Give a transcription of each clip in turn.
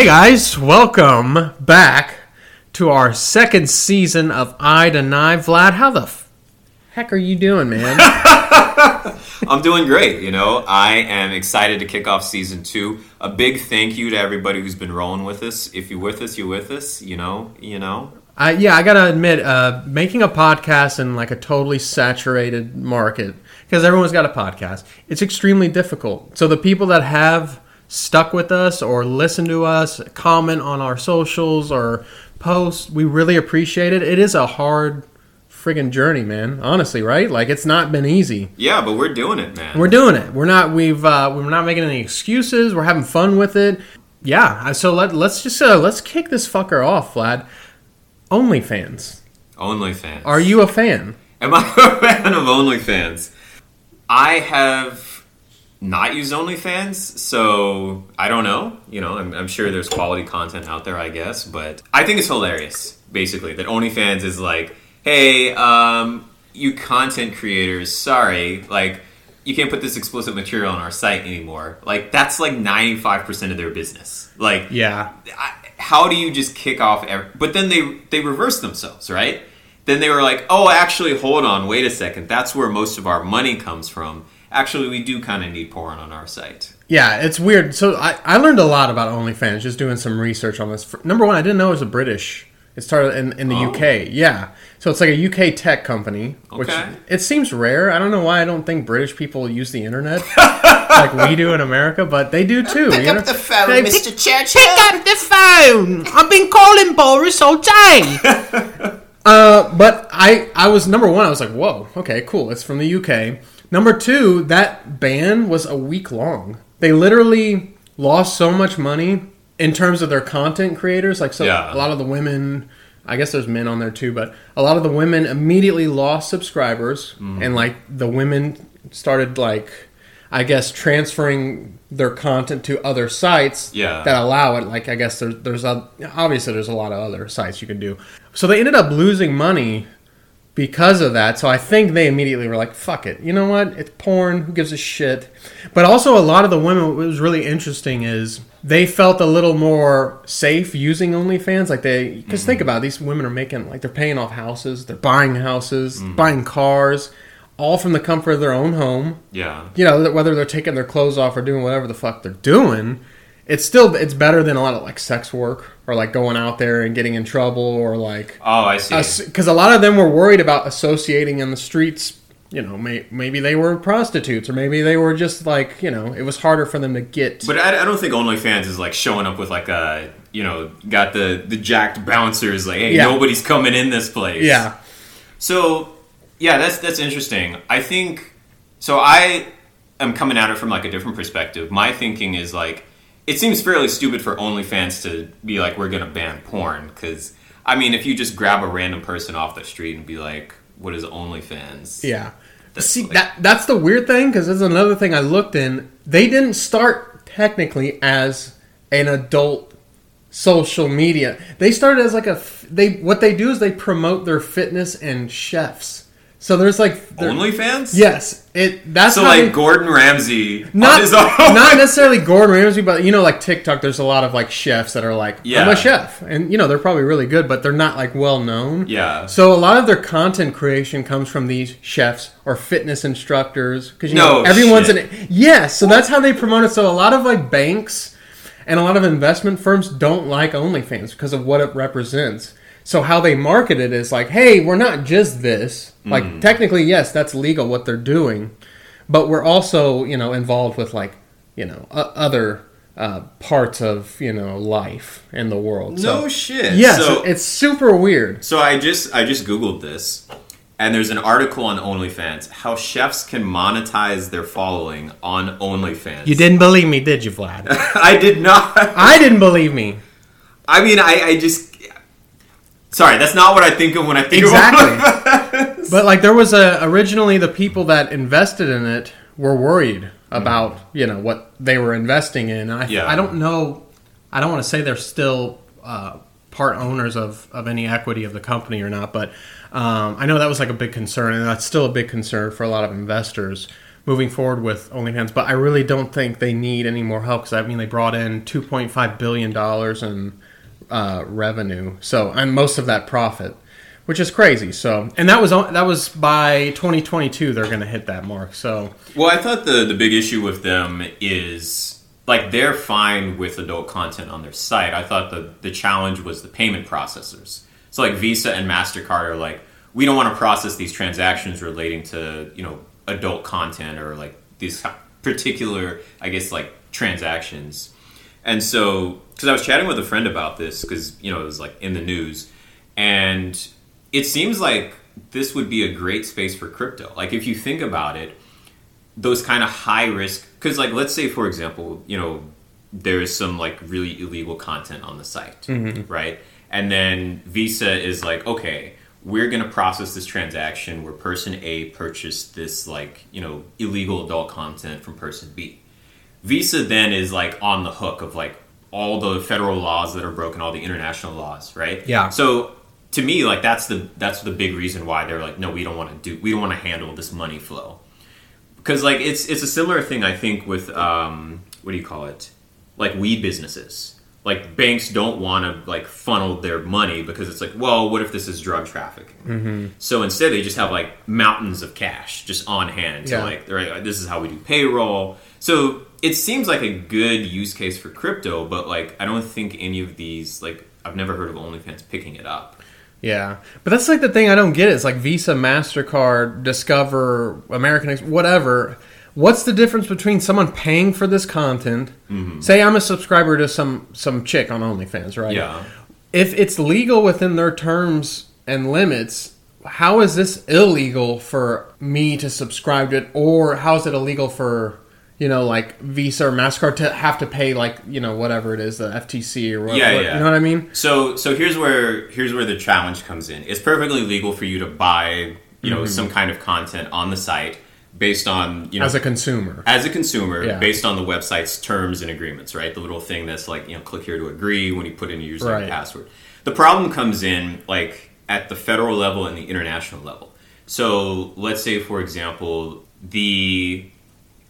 Hey guys, welcome back to our second season of I Deny Vlad, how the f- heck are you doing, man? I'm doing great. You know, I am excited to kick off season two. A big thank you to everybody who's been rolling with us. If you're with us, you're with us. You know, you know. I, yeah, I gotta admit, uh, making a podcast in like a totally saturated market because everyone's got a podcast. It's extremely difficult. So the people that have stuck with us or listen to us, comment on our socials or post, we really appreciate it. It is a hard friggin' journey, man. Honestly, right? Like it's not been easy. Yeah, but we're doing it, man. We're doing it. We're not. We've. Uh, we're not making any excuses. We're having fun with it. Yeah. So let let's just uh, let's kick this fucker off, Vlad. OnlyFans. OnlyFans. Are you a fan? Am I a fan of OnlyFans? I have not used OnlyFans, so I don't know. You know, I'm, I'm sure there's quality content out there, I guess, but I think it's hilarious, basically, that OnlyFans is like, hey, um, you content creators, sorry, like, you can't put this explicit material on our site anymore. Like, that's like 95% of their business. Like, Yeah. I, how do you just kick off every, but then they they reverse themselves right then they were like oh actually hold on wait a second that's where most of our money comes from actually we do kind of need porn on our site Yeah, it's weird. So I, I learned a lot about OnlyFans just doing some research on this. Number one, I didn't know it was a British. It started in, in the Oh. UK. Yeah. So it's like a UK tech company, which Okay. it seems rare. I don't know why I don't think British people use the internet like we do in America, but they do too. you up know? The phone They- churchill Pick up the phone. I've been calling Boris all day. uh, but I, I was number one. I was like, whoa, okay, cool. It's from the UK. Number two, that ban was a week long. They literally lost so much money in terms of their content creators. Like, so Yeah. a lot of the women. I guess there's men on there too, but a lot of the women immediately lost subscribers, mm. and like the women started like, I guess transferring their content to other sites Yeah. that allow it. Like I guess there's there's a, obviously there's a lot of other sites you can do. So they ended up losing money because of that. So I think they immediately were like, "Fuck it, you know what? It's porn. Who gives a shit?" But also a lot of the women. What was really interesting is they felt a little more safe using OnlyFans. Like they, because think mm-hmm. about it, these women are making like they're paying off houses, they're buying houses, mm-hmm. buying cars, all from the comfort of their own home yeah you know whether they're taking their clothes off or doing whatever the fuck they're doing it's still it's better than a lot of like sex work or like going out there and getting in trouble or like oh i see because a lot of them were worried about associating in the streets you know may, maybe they were prostitutes or maybe they were just like you know it was harder for them to get but I, I don't think OnlyFans is like showing up with like a you know got the the jacked bouncers like hey Yeah. nobody's coming in this place yeah So, yeah, that's that's interesting. I think so. I am coming at it from like a different perspective. My thinking is like it seems fairly stupid for OnlyFans to be like we're gonna ban porn because I mean if you just grab a random person off the street and be like, what is OnlyFans? Yeah. That's See like- that that's the weird thing because there's another thing I looked in. They didn't start technically as an adult social media. They started as like a f- they what they do is they promote their fitness and chefs. So there's like there- OnlyFans? Yes, it that's So like Gordon Ramsay not on his own. not necessarily Gordon Ramsay, but you know, like TikTok. There's a lot of like chefs that are like, I'm a chef, and you know they're probably really good, but they're not like well known. Yeah. So a lot of their content creation comes from these chefs or fitness instructors because you No know everyone's shit. in it. Yes, so that's how they promote it. So a lot of like banks and a lot of investment firms don't like OnlyFans because of what it represents. So how they market it is like, hey, we're not just this. Like Mm. technically, yes, that's legal what they're doing, but we're also you know involved with like you know o- other uh, parts of you know life in the world. no so, shit. Yes, So, it's super weird. So I just I just googled this, and there's an article on OnlyFans how chefs can monetize their following on OnlyFans. You didn't believe me, did you, Vlad? I did not. I didn't believe me. I mean, I, I just. Sorry, that's not what I think of when I think Exactly. of exactly. But like there was a originally the people that invested in it were worried about you know what they were investing in. And I Yeah. I don't know. I don't want to say they're still uh, part owners of of any equity of the company or not, but um, I know that was like a big concern, and that's still a big concern for a lot of investors. moving forward with OnlyFans. But I really don't think they need any more help because I mean they brought in 2.5 billion dollars in uh, revenue, so and most of that profit, which is crazy. So and that was that was by 2022 they're going to hit that mark. So Well, I thought the the big issue with them is like they're fine with adult content on their site. I thought the the challenge was the payment processors. So like Visa and Mastercard are like, we don't want to process these transactions relating to you know adult content or like these particular, I guess like transactions. And so, because I was chatting with a friend about this, because you know it was like in the news, and it seems like this would be a great space for crypto. Like if you think about it, those kind of high risk because like let's say for example you know there's some like really illegal content on the site mm-hmm. right? And then visa is like okay we're going to process this transaction where person a purchased this like you know illegal adult content from person b. Visa then is like on the hook of like all the federal laws that are broken all the international laws right Yeah. so to me like that's the that's the big reason why they're like no we don't want to do we don't want to handle this money flow because like it's it's a similar thing I think with um, what do you call it like weed businesses like banks don't want to like funnel their money because it's like well what if this is drug trafficking mm-hmm. so instead they just have like mountains of cash just on hand to Yeah. like they're like this is how we do payroll so it seems like a good use case for crypto but like I don't think any of these like I've never heard of OnlyFans picking it up Yeah, but that's like the thing I don't get. It's like Visa, Mastercard, Discover, American, Ex- whatever. What's the difference between someone paying for this content? Mm-hmm. Say I'm a subscriber to some some chick on OnlyFans, right? yeah If it's legal within their terms and limits, how is this illegal for me to subscribe to it, or how is it illegal for you know like Visa or Mastercard to have to pay like you know whatever it is, the FTC or whatever? Yeah, yeah. You know what I mean? So so here's where here's where the challenge comes in. It's perfectly legal for you to buy, you know, mm-hmm. some kind of content on the site based on, you know, As a consumer. as a consumer, Yeah. based on the website's terms and agreements, right? The little thing that's like, you know, click here to agree when you put in your username Right. and password. The problem comes in like at the federal level and the international level. So let's say, for example, the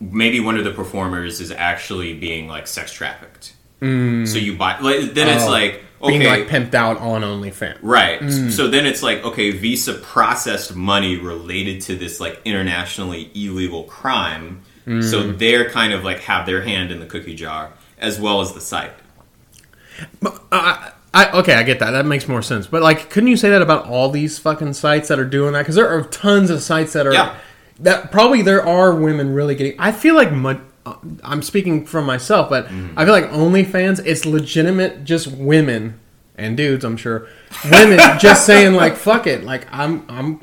maybe one of the performers is actually being like sex trafficked. So you buy, like, then it's Oh. like okay, being like pimped out on OnlyFans. Right. Mm. So then it's like, okay, Visa processed money related to this like internationally illegal crime. Mm. So they're kind of like have their hand in the cookie jar as well as the site. I, I, okay, I get that. That makes more sense. But like, couldn't you say that about all these fucking sites that are doing that? Because there are tons of sites that are Yeah. That probably there are women really getting. I feel like uh, I'm speaking from myself, but Mm-hmm. I feel like OnlyFans it's legitimate, just women and dudes. I'm sure women just saying like, "Fuck it," like I'm I'm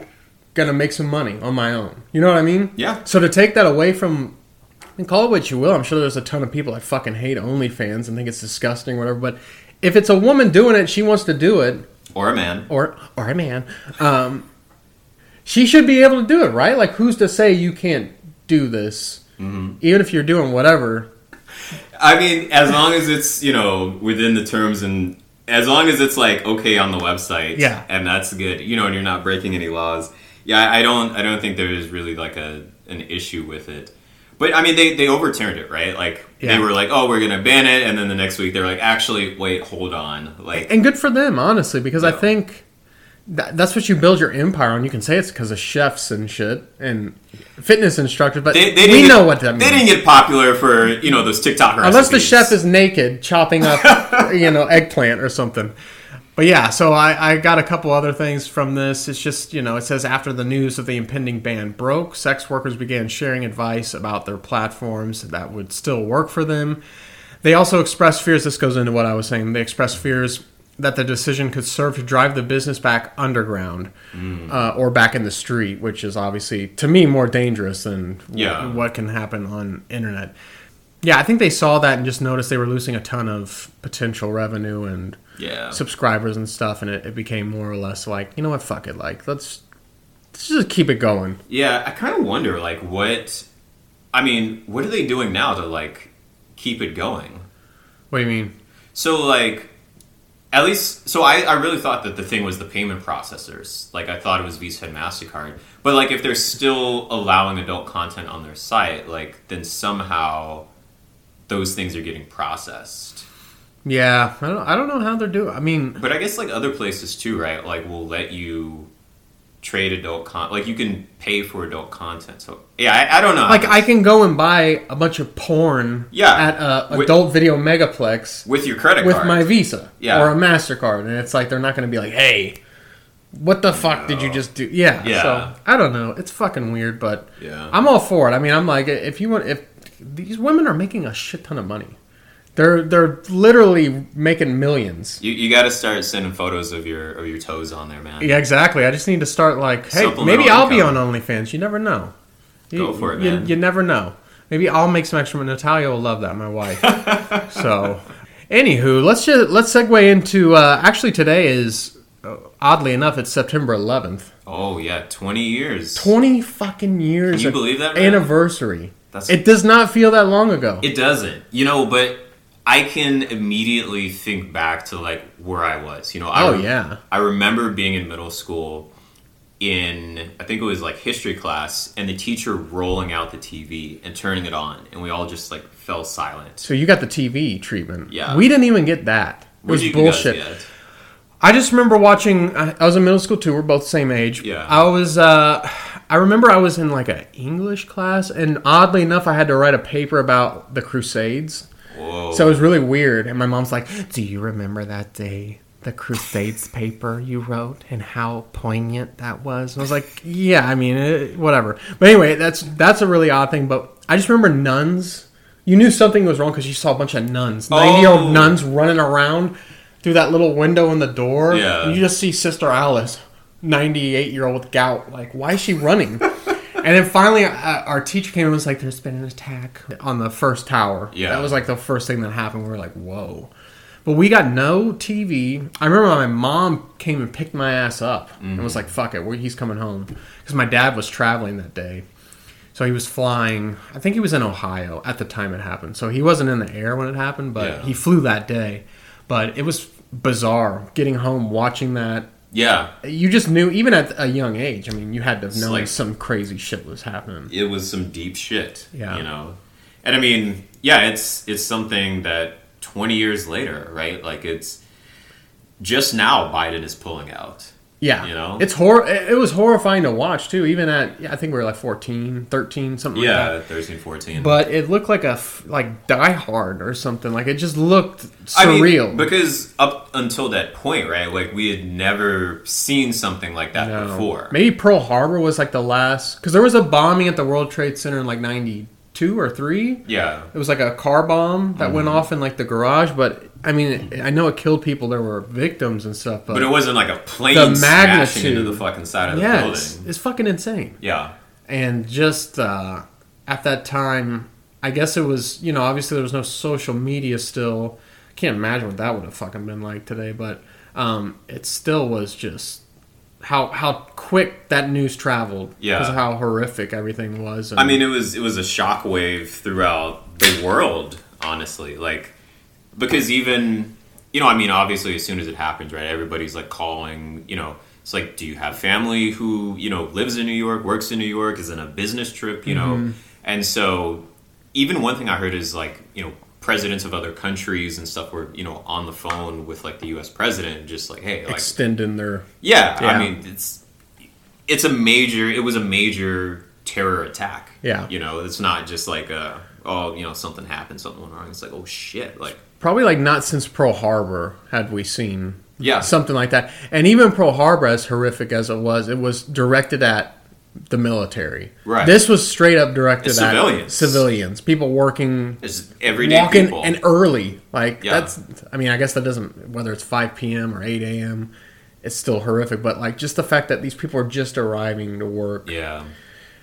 gonna make some money on my own. You know what I mean? Yeah. So to take that away from and call it what you will. I'm sure there's a ton of people that fucking hate OnlyFans and think it's disgusting, or whatever. But if it's a woman doing it, she wants to do it, Or a man. or or a man, um, she should be able to do it, right? Like, who's to say you can't do this, Mm-hmm. even if you're doing whatever? I mean, as long as it's, you know, within the terms and as long as it's like okay on the website. Yeah. And that's good. You know, and you're not breaking any laws. Yeah, I don't I don't think there is really like a an issue with it. But I mean they, they overturned it, right? Like Yeah. they were like, Oh, we're gonna ban it and then the next week they're like, actually, wait, hold on. Like And good for them, honestly, because I think. That, that's what you build your empire on. You can say it's because of chefs and shit and fitness instructors, but they, they we know get, what that means. They didn't get popular for, you know, those TikTok recipes. Unless the chef is naked chopping up, you know, eggplant or something. But yeah, so I, I got a couple other things from this. It's just, you know, it says after the news of the impending ban broke, sex workers began sharing advice about their platforms that would still work for them. They also expressed fears. This goes into what I was saying. They expressed fears that the decision could serve to drive the business back underground uh, or back in the street, which is obviously, to me, more dangerous than Yeah. what can happen on internet. Yeah, I think they saw that and just noticed they were losing a ton of potential revenue and Yeah. subscribers and stuff, and it, it became more or less like, you know what, fuck it, like let's let's just keep it going. Yeah, I kind of wonder, like, what. I mean, what are they doing now to, like, keep it going? What do you mean? So, like, at least so I, I really thought that the thing was the payment processors. Like i thought it was visa and mastercard. But like if they're still allowing adult content on their site like then somehow those things are getting processed. Yeah, I don't, I don't know how they're doing. I mean, but i guess like other places too right? Like will let you trade adult content like you can pay for adult content so yeah i, I don't know like I can go and buy a bunch of porn Yeah. at a With- adult video megaplex with your credit with card my Visa Yeah. or a Mastercard, and it's like they're not going to be like, "Hey, what the fuck did you just do?" Yeah, Yeah. So I don't know. It's fucking weird, but Yeah. I'm all for it. I mean, I'm like, if you want, if these women are making a shit ton of money, they're they're literally making millions. you, you got to start sending photos of your of your toes on there man Yeah, exactly. I just need to start like, hey, maybe I'll be on. OnlyFans. You never know. You, Go for it, you, man. You never know. Maybe I'll make some extra. Money. Natalia will love that. My wife. so, anywho, let's just let's segue into. Uh, actually, today is uh, oddly enough, it's September 11th. oh yeah 20 years 20 fucking years. Can you believe that, man? anniversary? That's- it does not feel that long ago. It doesn't, you know, but I can immediately think back to like where I was. You know, I oh yeah. I remember being in middle school in I think it was like history class and the teacher rolling out the TV and turning it on and we all just like fell silent. So you got the TV treatment. Yeah. We didn't even get that. It was bullshit. get? I just remember watching. I I was in middle school too. We're both the same age. Yeah. I was. uh I remember I was in like an English class, and oddly enough, I had to write a paper about the Crusades. Whoa. So it was really weird. And my mom's like, "Do you remember that day, the Crusades paper you wrote, and how poignant that was?" And I was like, "Yeah, I mean, eh, whatever." But anyway, that's that's a really odd thing. But I just remember nuns. You knew something was wrong because you saw a bunch of nuns, Oh. nuns running around through that little window in the door. Yeah. And you just see Sister Alice, ninety-eight-year-old with gout. Like, why is she running? And then finally, uh, our teacher came and was like, "There's been an attack on the first tower." Yeah. that was like the first thing that happened. We were like, "Whoa!" But we got no TV. I remember my mom came and picked my ass up and was like, "Fuck it, he's coming home," because my dad was traveling that day. So he was flying. I think he was in Ohio at the time it happened. So he wasn't in the air when it happened, but Yeah. he flew that day. But it was bizarre getting home, watching that. Yeah, You just knew, even at a young age. I mean, you had to know like- some crazy shit was happening. it was some deep shit. Yeah. You know. And I mean, yeah, it's it's something that 20 years later, right? Like it's just now Biden is pulling out. Yeah, You know? it's hor. It was horrifying to watch too. Even at, yeah, I think we were like 14, 13, something like that. Yeah, 13, 14. But it looked like a f- like Die Hard or something. Like it just looked I mean, surreal. because up until that point, right? Like we had never seen something like that No. before. Maybe Pearl Harbor was like the last because there was a bombing at the World Trade Center in like '92 or three. Yeah, It was like a car bomb that Mm-hmm. went off in like the garage, but I mean, I know it killed people. There were victims and stuff, but, but it wasn't like a plane The smashing into the fucking side of the yeah, it's, building. it's fucking insane. Yeah, And just uh, at that time, I guess it was you know obviously there was no social media still. I can't imagine what that would have fucking been like today, but um, it still was just how how quick that news traveled. Yeah. because of how horrific everything was. And I mean, it was it was a shockwave throughout the world, honestly. Like because even you know, I mean, obviously, as soon as it happens, right? Everybody's like calling. You know, it's like, do you have family who you know lives in New York, works in New York, is in a business trip? You know, mm-hmm. and so even one thing I heard is like you know presidents of other countries and stuff were you know on the phone with like the U.S. president, just like hey, like extending their yeah, Yeah. I mean it's it's a major it was a major terror attack. Yeah. You know, it's not just like a oh, you know, something happened, something went wrong. It's like, oh shit, like probably like not since Pearl Harbor had we seen Yeah. something like that. And even Pearl Harbor, as horrific as it was, it was directed at the military. Right. This was straight up directed It's at civilians. civilians, people working, it's everyday walking people. and early. Like Yeah. that's. I mean, I guess that doesn't whether it's five p.m. or eight a.m. It's still horrific, but like just the fact that these people are just arriving to work yeah.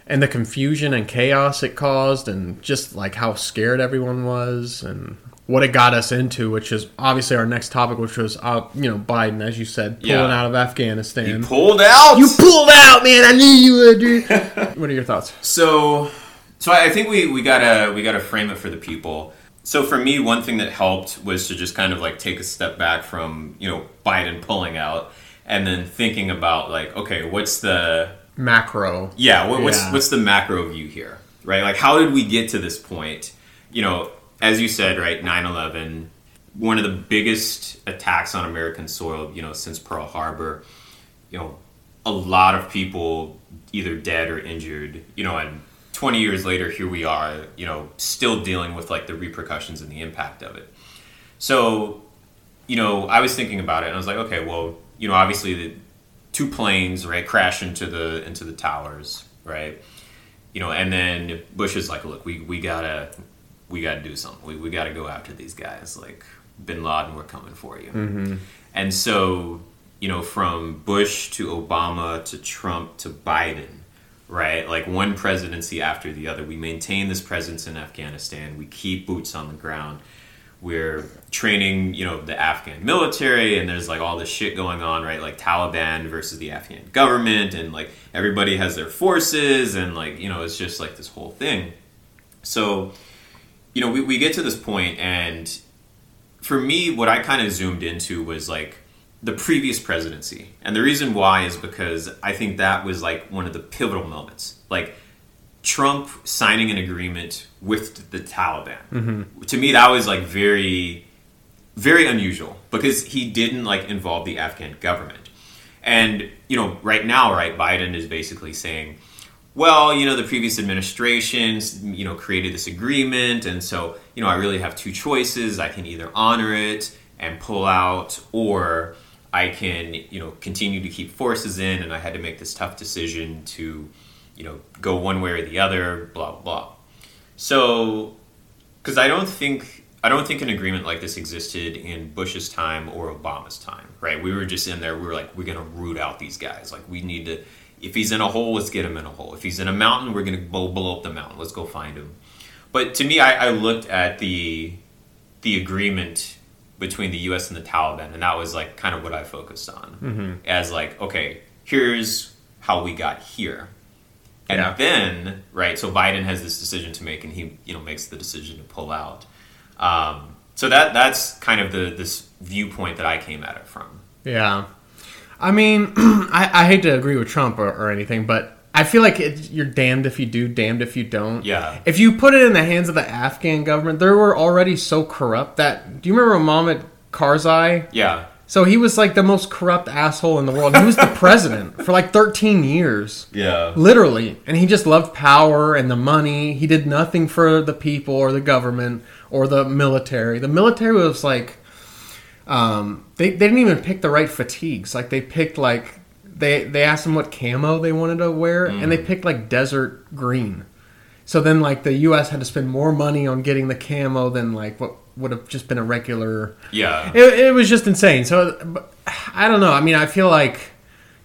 And the confusion and chaos it caused and just like how scared everyone was and what it got us into which is obviously our next topic which was uh, you know biden as you said pulling Yeah. out of afghanistan You pulled out. you pulled out man i knew you would dude what are your thoughts So, so I think we, we gotta we gotta frame it for the people. so for me, one thing that helped was to just kind of like take a step back from you know Biden pulling out, and then thinking about like, okay, what's the Macro. yeah, what, what's Yeah. what's the macro view here, right? Like, how did we get to this point? You know, as you said, right, 9-11, one of the biggest attacks on American soil, you know, since Pearl Harbor. You know, a lot of people either dead or injured. You know, and 20 years later, here we are. You know, still dealing with like the repercussions and the impact of it. So, you know, I was thinking about it, and I was like, okay, well, you know, obviously the two planes right crash into the into the towers, right? You know, and then Bush is like, look, we, we gotta we gotta do something. We, we gotta go after these guys. Like Bin Laden, we're coming for you. Mm-hmm. And so, you know, from Bush to Obama to Trump to Biden, right? Like one presidency after the other, we maintain this presence in Afghanistan. We keep boots on the ground. We're training, you know, the Afghan military, and there's like all this shit going on, right? Like Taliban versus the Afghan government, and like everybody has their forces, and like, you know, it's just like this whole thing. So, you know, we, we get to this point, and for me, what I kind of zoomed into was like the previous presidency. And the reason why is because I think that was like one of the pivotal moments. Like Trump signing an agreement with the Taliban. Mm-hmm. To me, that was like very, very unusual because he didn't like involve the Afghan government. And, you know, right now, right, Biden is basically saying, well, you know, the previous administrations, you know, created this agreement, and so, you know, I really have two choices. I can either honor it and pull out, or I can, you know, continue to keep forces in, and I had to make this tough decision to, you know, go one way or the other, blah blah. blah. So, because I don't think I don't think an agreement like this existed in Bush's time or Obama's time, right? We were just in there. We were like, we're gonna root out these guys. Like, we need to. If he's in a hole, let's get him in a hole. If he's in a mountain, we're gonna blow, blow up the mountain. Let's go find him. But to me, I, I looked at the the agreement between the U.S. and the Taliban, and that was like kind of what I focused on mm-hmm. as like, okay, here's how we got here. And Yeah. then, right, so Biden has this decision to make, and he, you know, makes the decision to pull out. Um, so that that's kind of the this viewpoint that I came at it from. Yeah. I mean, I, I hate to agree with Trump or, or anything, but I feel like it, you're damned if you do, damned if you don't. Yeah. If you put it in the hands of the Afghan government, they were already so corrupt that. Do you remember Mohammed Karzai? Yeah, So he was like the most corrupt asshole in the world. He was the president for like 13 years. yeah, Literally. And he just loved power and the money. He did nothing for the people or the government or the military. The military was like um, they, they didn't even pick the right fatigues. Like they picked like they they asked them what camo they wanted to wear and they picked like desert green. So then like the US had to spend more money on getting the camo than like what would have just been a regular yeah. it, it was just insane. So I don't know. I mean, I feel like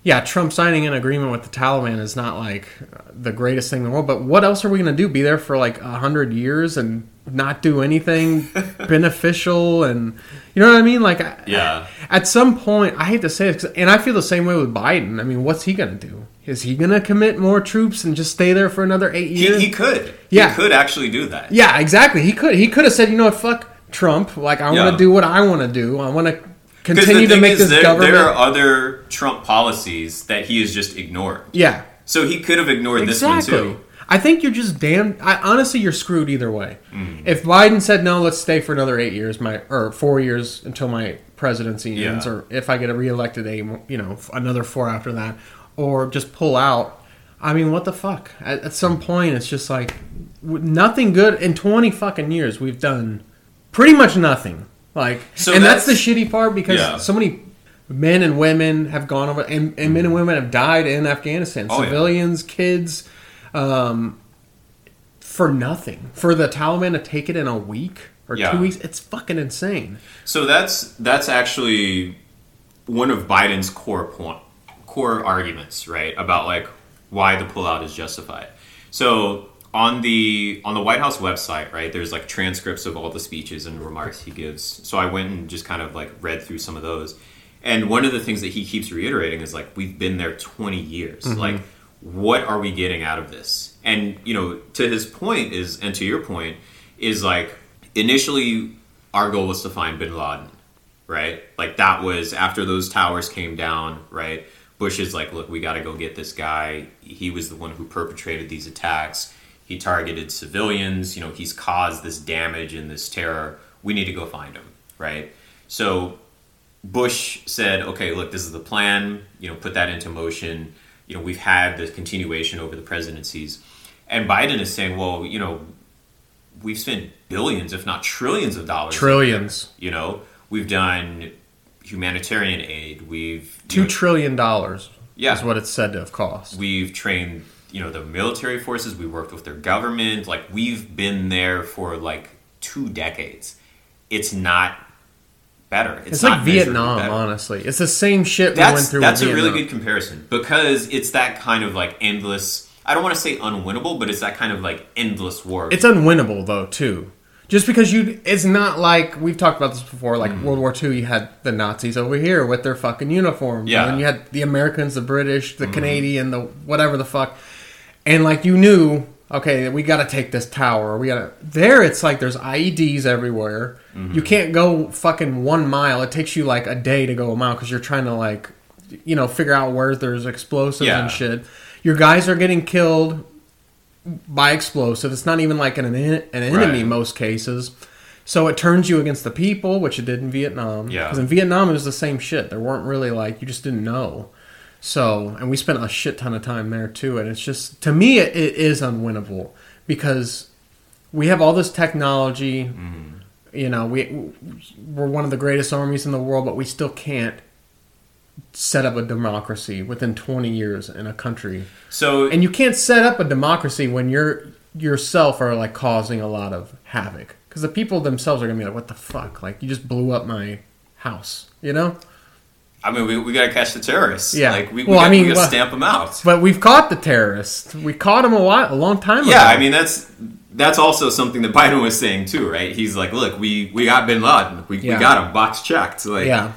yeah, Trump signing an agreement with the Taliban is not like the greatest thing in the world. But what else are we going to do? Be there for like a hundred years and not do anything beneficial? And you know what I mean? Like, I- Yeah. At some point, I hate to say it, and I feel the same way with Biden. I mean, what's he going to do? Is he going to commit more troops and just stay there for another eight He, years? he could. Yeah. He could actually do that. Yeah, exactly. He could. He could have said, you know what, fuck Trump. Like, I want to do what I want to do. I want to continue to make this there, government. there are other Trump policies that he has just ignored. yeah, So he could have ignored this one too. I think you're just damn. I, honestly, you're screwed either way. Mm. If Biden said no, let's stay for another eight years, my or four years until my presidency ends, Yeah. or if I get reelected, a you know another four after that, or just pull out. I mean, what the fuck? At, at some point, it's just like nothing good in twenty fucking years. We've done pretty much nothing. Like, So and that's, that's- the shitty part because Yeah. so many men and women have gone over, and, and men and women have died in Afghanistan. Oh, yeah. Civilians, kids, um, for nothing. For the Taliban to take it in a week or Yeah. two weeks, it's fucking insane. So that's that's actually one of Biden's core point, core arguments, right? About like why the pullout is justified. So on the on the White House website, right, there's like transcripts of all the speeches and remarks he gives. So I went and just kind of like read through some of those. And one of the things that he keeps reiterating is like we've been there 20 years. Mm-hmm. Like what are we getting out of this? And you know, to his point is and to your point is like initially our goal was to find bin Laden, right? Like that was after those towers came down, right? Bush is like, look, we got to go get this guy. He was the one who perpetrated these attacks. He targeted civilians. You know, he's caused this damage and this terror. We need to go find him, right? So Bush said, okay, look, this is the plan. You know, put that into motion. You know, we've had the continuation over the presidencies. And Biden is saying, well, you know, we've spent billions, if not trillions of dollars. Trillions. You know, we've done humanitarian aid. We've Two know, trillion dollars Yeah. is what it's said to have cost. we've trained you know the military forces. We worked with their government. Like we've been there for like two decades. It's not better. It's, It's like Vietnam, honestly. It's the same shit we went That's through. that's a really good comparison because it's that kind of like endless. I don't want to say unwinnable, but it's that kind of like endless war. It's unwinnable though too. Just because you, it's not like we've talked about this before. Like Mm-hmm. World War II, you had the Nazis over here with their fucking uniforms, Yeah. and then you had the Americans, the British, the Canadian, the whatever the fuck, and like you knew, okay, we got to take this tower. We got to. There, it's like there's IEDs everywhere. You can't go fucking one mile. It takes you like a day to go a mile because you're trying to like, you know, figure out where there's explosives Yeah. and shit. Your guys are getting killed by explosive. It's not even like an, an enemy Right. most cases. So it turns you against the people, which it did in Vietnam. Yeah. Because in Vietnam, it was the same shit. There weren't really like, you just didn't know. So, and we spent a shit ton of time there too. And it's just, to me, it, it is unwinnable because we have all this technology. Mm-hmm. You know, we, we're one of the greatest armies in the world, but we still can't set up a democracy within 20 years in a country so and you can't set up a democracy when you're yourself are like causing a lot of havoc because the people themselves are gonna be like what the fuck like you just blew up my house you know I mean, we, we got to catch the terrorists. Yeah. like we, we Well, got, I mean, we to well- stamp them out. but we've caught the terrorists we caught them a while a long time ago Yeah, I mean that's that's also something that Biden was saying too, right? He's like, look, we we got Bin Laden, we, Yeah. we got him, box checked. Like, yeah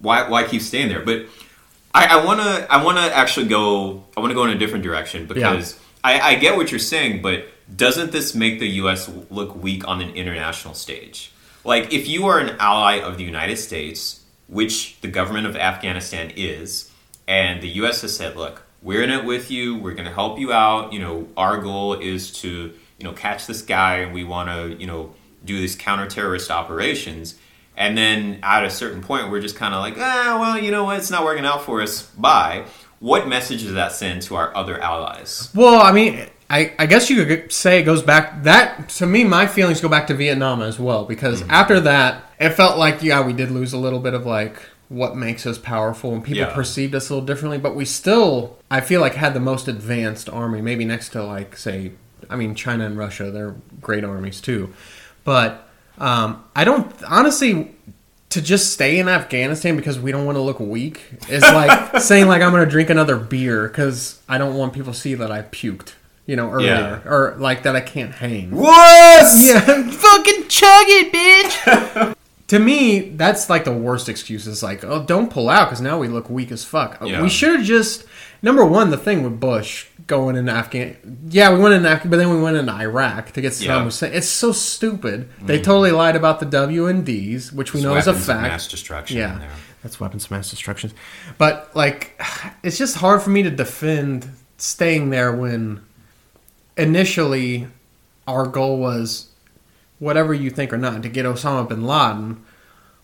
why why keep staying there? But I, I wanna I wanna actually go I wanna go in a different direction because I, I get what you're saying, but doesn't this make the U.S. look weak on an international stage? Like, if you are an ally of the United States, which the government of Afghanistan is, and the U.S. has said, look, we're in it with you, we're going to help you out. You know, our goal is to you know catch this guy, and we want to you know do these counter-terrorist operations. And then at a certain point, we're just kind of like, ah, well, you know what? It's not working out for us. Bye. What message does that send to our other allies? well i mean I, I guess you could say it goes back that to me my feelings go back to vietnam as well because Mm-hmm. after that it felt like yeah we did lose a little bit of like what makes us powerful and people Yeah. perceived us a little differently but we still i feel like had the most advanced army maybe next to like say i mean china and russia they're great armies too but um, i don't honestly to just stay in afghanistan because we don't want to look weak is like saying like i'm gonna drink another beer because i don't want people to see that i puked you know earlier Yeah. or like that i can't hang What? yeah, fucking chug it, bitch. to me, that's like the worst excuse. Is like, oh, don't pull out because now we look weak as fuck. Yeah. We should have just number one, the thing with Bush going into Afghan. Yeah, we went into Afghan, but then we went into Iraq to get Saddam Yeah. Hussein. It's so stupid. They mm. totally lied about the WMDs, which we know is a Weapons fact. mass destruction. in Yeah, there. that's weapons of mass destruction. But like, it's just hard for me to defend staying there when initially our goal was whatever you think or not to get Osama bin Laden,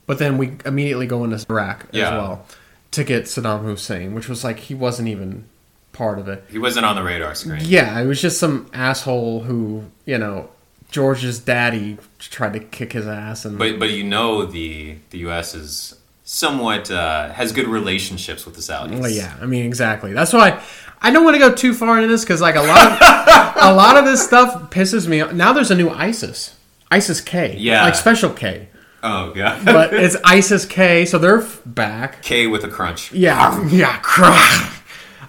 but then we immediately go into Iraq as Yeah. well to get Saddam Hussein, which was like he wasn't even part of it. He wasn't on the radar screen. Yeah, it was just some asshole who you know George's daddy tried to kick his ass and But but you know the the U.S. is somewhat uh, has good relationships with the Saudis. Well, yeah, I mean exactly. That's why I don't want to go too far into this because like a lot of a lot of this stuff pisses me. off. Now there's a new ISIS, ISIS K, Yeah. like Special K, Oh god. but it's ISIS K, so they're f- back. K with a crunch. Yeah, yeah, cry.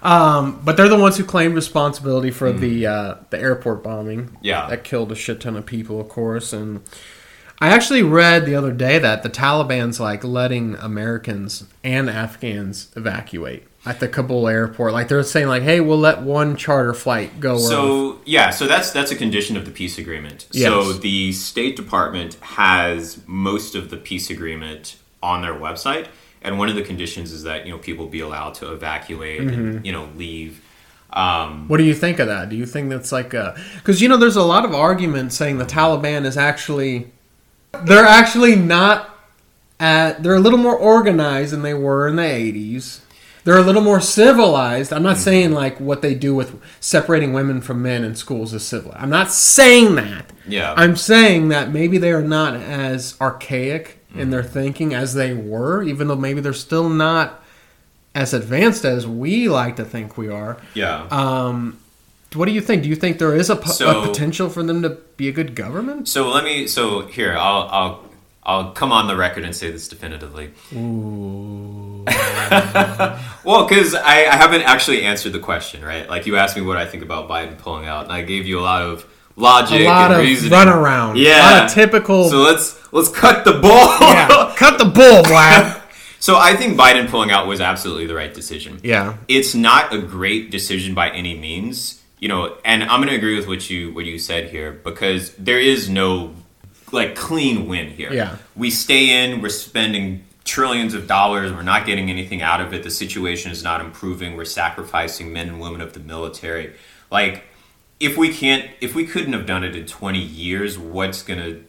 Um, but they're the ones who claimed responsibility for the uh, the airport bombing. Yeah. that killed a shit ton of people, of course. And I actually read the other day that the Taliban's like letting Americans and Afghans evacuate at the Kabul airport. Like they're saying, like, "Hey, we'll let one charter flight go." So yeah, so that's that's a condition of the peace agreement. Yes. So the State Department has most of the peace agreement on their website, and one of the conditions is that you know people be allowed to evacuate Mm-hmm. and you know leave. Um, What do you think of that? Do you think that's like a because you know there's a lot of argument saying the Taliban is actually they're actually not at they're a little more organized than they were in the 80s. They're a little more civilized. I'm not saying like what they do with separating women from men in schools is civil. I'm not saying that. yeah, I'm saying that maybe they are not as archaic in their thinking as they were, even though maybe they're still not as advanced as we like to think we are. yeah. Um, what do you think? Do you think there is a, po- So- a potential for them to be a good government? so let me. So here, I'll I'll I'll come on the record and say this definitively. Ooh. Well, because I, I haven't actually answered the question, right? Like you asked me what I think about Biden pulling out, and I gave you a lot of logic a lot and of reasoning. runaround. Yeah. A lot of typical. So let's let's cut the ball. yeah. Cut the bull, Vlad. so I think Biden pulling out was absolutely the right decision. yeah. It's not a great decision by any means, you know, and I'm going to agree with what you what you said here because there is no like clean win here. Yeah. We stay in, we're spending trillions of dollars, we're not getting anything out of it. The situation is not improving. We're sacrificing men and women of the military. Like if we can't if we couldn't have done it in 20 years, what's to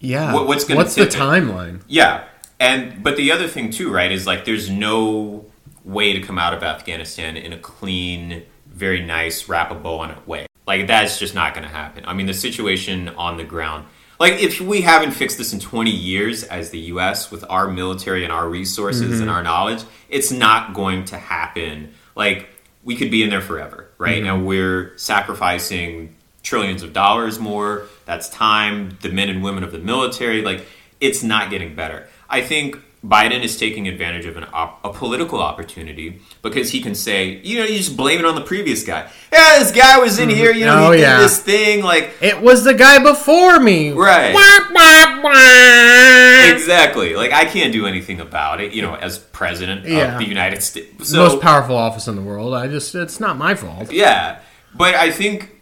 Yeah. What- what's gonna What's the tip it? timeline? yeah, and but the other thing too, right, is like there's no way to come out of Afghanistan in a clean, very nice, wrap a bow on it way. Like that's just not going to happen. I mean, the situation on the ground. Like if we haven't fixed this in 20 years as the U.S. with our military and our resources and mm-hmm. our knowledge, it's not going to happen. Like we could be in there forever, right? Mm-hmm. And we're sacrificing trillions of dollars more. That's time. The men and women of the military, like it's not getting better. I think Biden is taking advantage of an op- a political opportunity because he can say, you know, you just blame it on the previous guy. Yeah, this guy was in mm-hmm. here, you know, Oh, he did this thing, like It was the guy before me. Right. Wah, wah, wah. exactly. Like I can't do anything about it, you know, as president Yeah. of the United States. So Most powerful office in the world. I just, it's not my fault. Yeah, but I think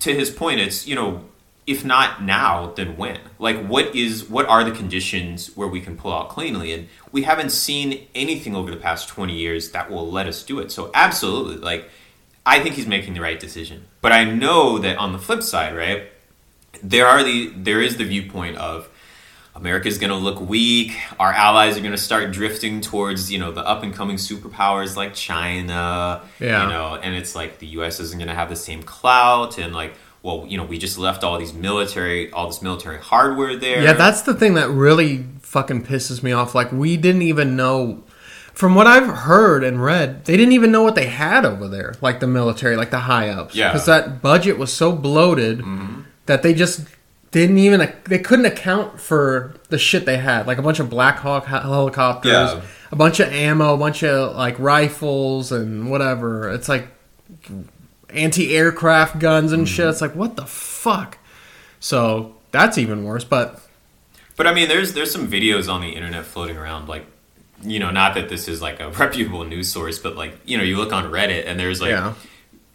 to his point, it's you know, if not now, then when? Like, what is what are the conditions where we can pull out cleanly? And we haven't seen anything over the past twenty years that will let us do it. So absolutely, like, I think he's making the right decision. But I know that on the flip side, right, there are the there is the viewpoint of America's going to look weak. Our allies are going to start drifting towards, you know, the up and coming superpowers like China. Yeah. You know, and it's like the U.S. isn't going to have the same clout, and like, well, you know, we just left all these military, all this military hardware there. Yeah, that's the thing that really fucking pisses me off. Like, we didn't even know. From what I've heard and read, they didn't even know what they had over there, like the military, like the high ups. Yeah. Because that budget was so bloated mm-hmm. that they just didn't even, they couldn't account for the shit they had. Like a bunch of Black Hawk helicopters, Yeah. a bunch of ammo, a bunch of like rifles and whatever. It's like anti aircraft guns and shit. Mm-hmm. It's like, what the fuck? So that's even worse. But But I mean, there's there's some videos on the internet floating around, like, you know, not that this is like a reputable news source, but like, you know, you look on Reddit and there's like yeah.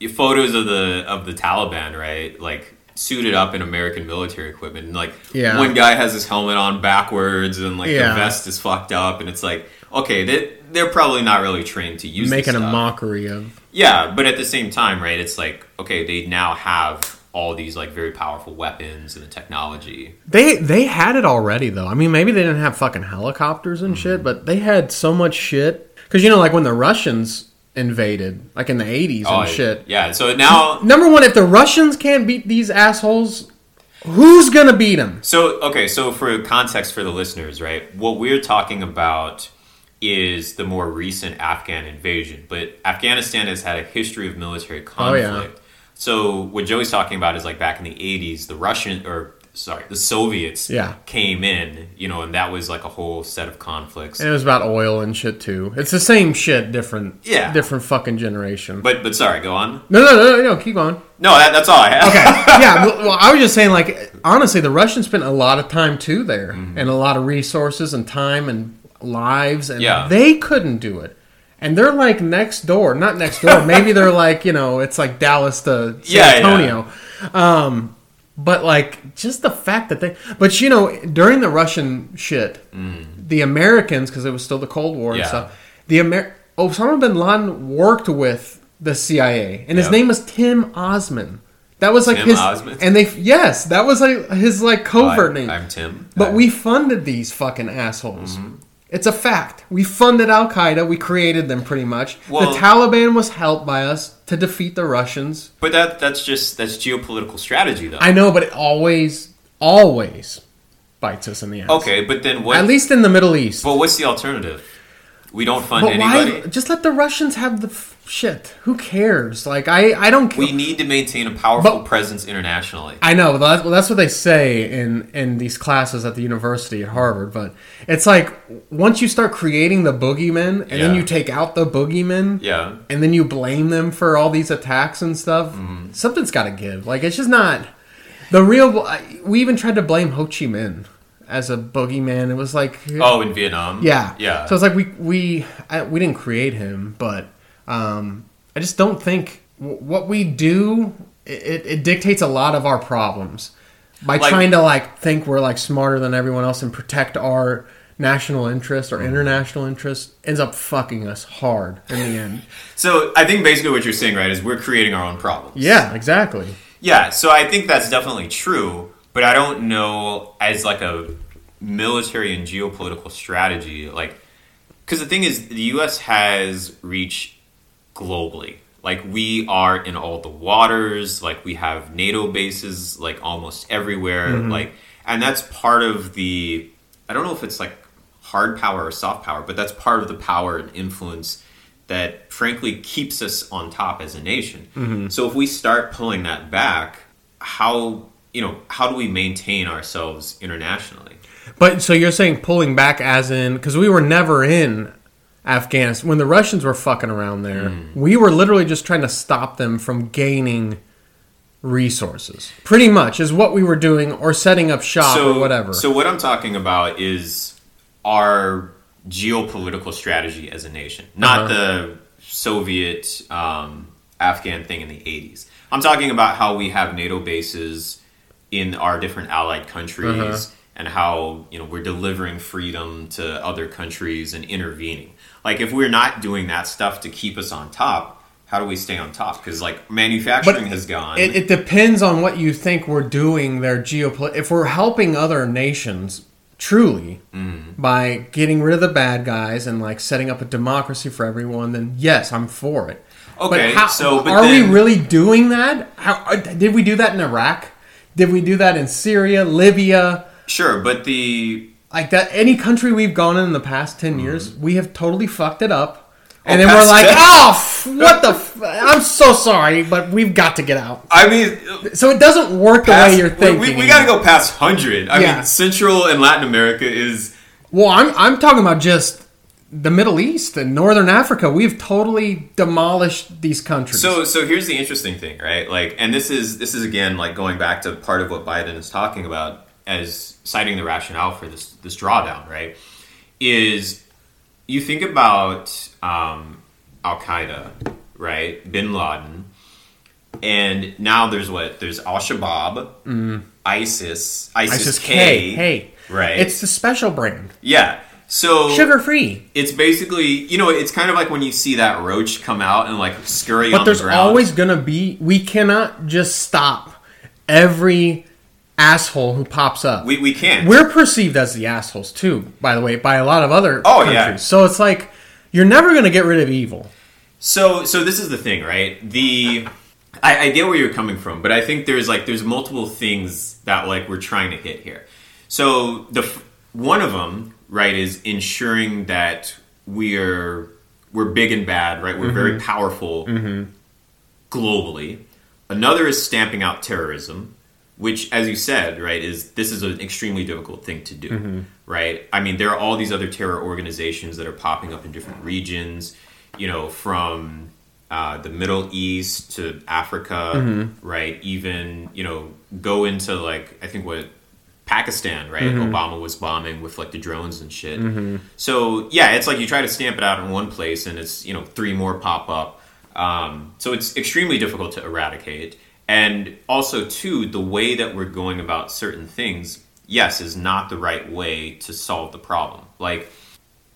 photos of the of the Taliban, right? Like suited up in American military equipment. And like Yeah. one guy has his helmet on backwards and like Yeah. the vest is fucked up and it's like, okay, they they're probably not really trained to use making a mockery of Yeah, but at the same time, right, it's like, okay, they now have all these like very powerful weapons and the technology. they they had it already though. I mean maybe they didn't have fucking helicopters and shit mm-hmm. but they had so much shit. Because you know like when the russians invaded like in the 80s and Oh, shit. Yeah, so now number one if the russians can't beat these assholes who's gonna beat them So okay, so for context for the listeners, right? What we're talking about is the more recent Afghan invasion, but Afghanistan has had a history of military Oh, yeah. conflict. So what Joey's talking about is like back in the '80s, the Russian or sorry, the Soviets Yeah. came in, you know, and that was like a whole set of conflicts. And it was about oil and shit too. It's the same shit, different, Yeah. different fucking generation. But but sorry, go on. no, no, no, no, no, keep going. No, that, that's all I have. Okay, yeah. Well, well, I was just saying, like, honestly, the Russians spent a lot of time too there, Mm-hmm. and a lot of resources and time and lives, and Yeah. they couldn't do it. And they're like next door, not next door. maybe they're like you know, it's like Dallas to San Yeah, yeah. Antonio. Um, but like just the fact that they, but you know, during the Russian shit, the Americans, because it was still the Cold War and Mm. Stuff, the Amer- Osama bin Laden worked with the CIA, and his Yep. name was Tim Osman. That was like Tim his, Osman? and they yes, that was like his like covert I'm, name. I'm Tim. But I'm- we funded these fucking assholes. Mm-hmm. It's a fact. We funded Al Qaeda. We created them pretty much. Well- the Taliban was helped by us to defeat the Russians. But that that's just that's geopolitical strategy though. I know, but it always, always bites us in the ass. okay, but then what? At least in the Middle East. but what's the alternative? We don't fund but anybody. why? Just let the Russians have the f- shit. Who cares? Like I, I don't. care. We need to maintain a powerful But- presence internationally. I know, that's, well, that's what they say in in these classes at the university at Harvard. But it's like once you start creating the boogeymen, and then you take out the boogeymen, Yeah. and then you blame them for all these attacks and stuff. Mm-hmm. Something's got to give. Like it's just not the real. We even tried to blame Ho Chi Minh as a boogeyman. It was like, Oh, in Vietnam. yeah, Yeah. So it's like we we I, we didn't create him, but um, I just don't think w- what we do it, it dictates a lot of our problems by Like- trying to like think we're like smarter than everyone else and protect our national interest Mm-hmm. or international interest ends up fucking us hard in the end. so I think basically what you're saying, right, is we're creating our own problems. yeah, exactly. Yeah, so I think that's definitely true, but I don't know as like a military and geopolitical strategy, like because the thing is, the U.S. has reach globally. Like we are in all the waters. Like we have NATO bases, like almost everywhere. Mm-hmm. Like, and that's part of the. I don't know if it's like hard power or soft power, but that's part of the power and influence that, frankly, keeps us on top as a nation. Mm-hmm. So if we start pulling that back, how you know how do we maintain ourselves internationally? But so you're saying pulling back as in because we were never in Afghanistan when the Russians were fucking around there. Mm. We were literally just trying to stop them from gaining resources. Pretty much is what we were doing, or setting up shop or whatever. So what I'm talking about is our geopolitical strategy as a nation, not Uh-huh. the Soviet um, Afghan thing in the 80s. I'm talking about how we have NATO bases in our different allied countries Uh-huh. and how you know we're delivering freedom to other countries and intervening. Like if we're not doing that stuff to keep us on top, how do we stay on top? Because like manufacturing has gone. It, it depends on what you think we're doing. Their geopolitical. If we're helping other nations truly Mm-hmm. by getting rid of the bad guys and like setting up a democracy for everyone, then yes, I'm for it. Okay, but how, so, but are we really doing that? How, uh, did we do that in Iraq? Did we do that in Syria, Libya? sure, but the Like that, any country we've gone in in the past 10 years, we have totally fucked it up. And Mm-hmm. Oh, then we're like, 10? oh, f- what the? F- I'm so sorry, but we've got to get out. I mean, So it doesn't work the way you're thinking. We, we got to go past hundred. I Yeah. mean, Central and Latin America is Well, I'm I'm talking about just the Middle East and Northern Africa. We've totally demolished these countries. so. So here's the interesting thing, right? Like, and this is this is again like going back to part of what Biden is talking about as citing the rationale for this this drawdown, right? Is you think about um, Al Qaeda, right? Bin Laden, and now there's what? There's Al Shabaab, ISIS, ISIS, ISIS K, K, hey, right? It's the special brand, yeah. So sugar free. it's basically you know it's kind of like when you see that roach come out and like scurry But on there's the ground. always gonna be. We cannot just stop every asshole who pops up. we we can't. We're perceived as the assholes too, by the way, by a lot of other Oh, countries. yeah. So it's like you're never gonna get rid of evil. So so this is the thing, right? The I, I get where you're coming from, but I think there's like there's multiple things that like we're trying to hit here. So the one of them, right, is ensuring that we're we're big and bad, right? We're very mm-hmm. powerful mm-hmm. globally. Another is stamping out terrorism. which, as you said, right, is this is an extremely difficult thing to do, mm-hmm. right? I mean, there are all these other terror organizations that are popping up in different regions, you know, from uh, the Middle East to Africa, right? Even you know, go into like I think what Pakistan, right? Obama was bombing with like the drones and shit. So yeah, it's like you try to stamp it out in one place, and it's you know three more pop up. Um, so it's extremely difficult to eradicate. And also, too, the way that we're going about certain things, yes, is not the right way to solve the problem. Like,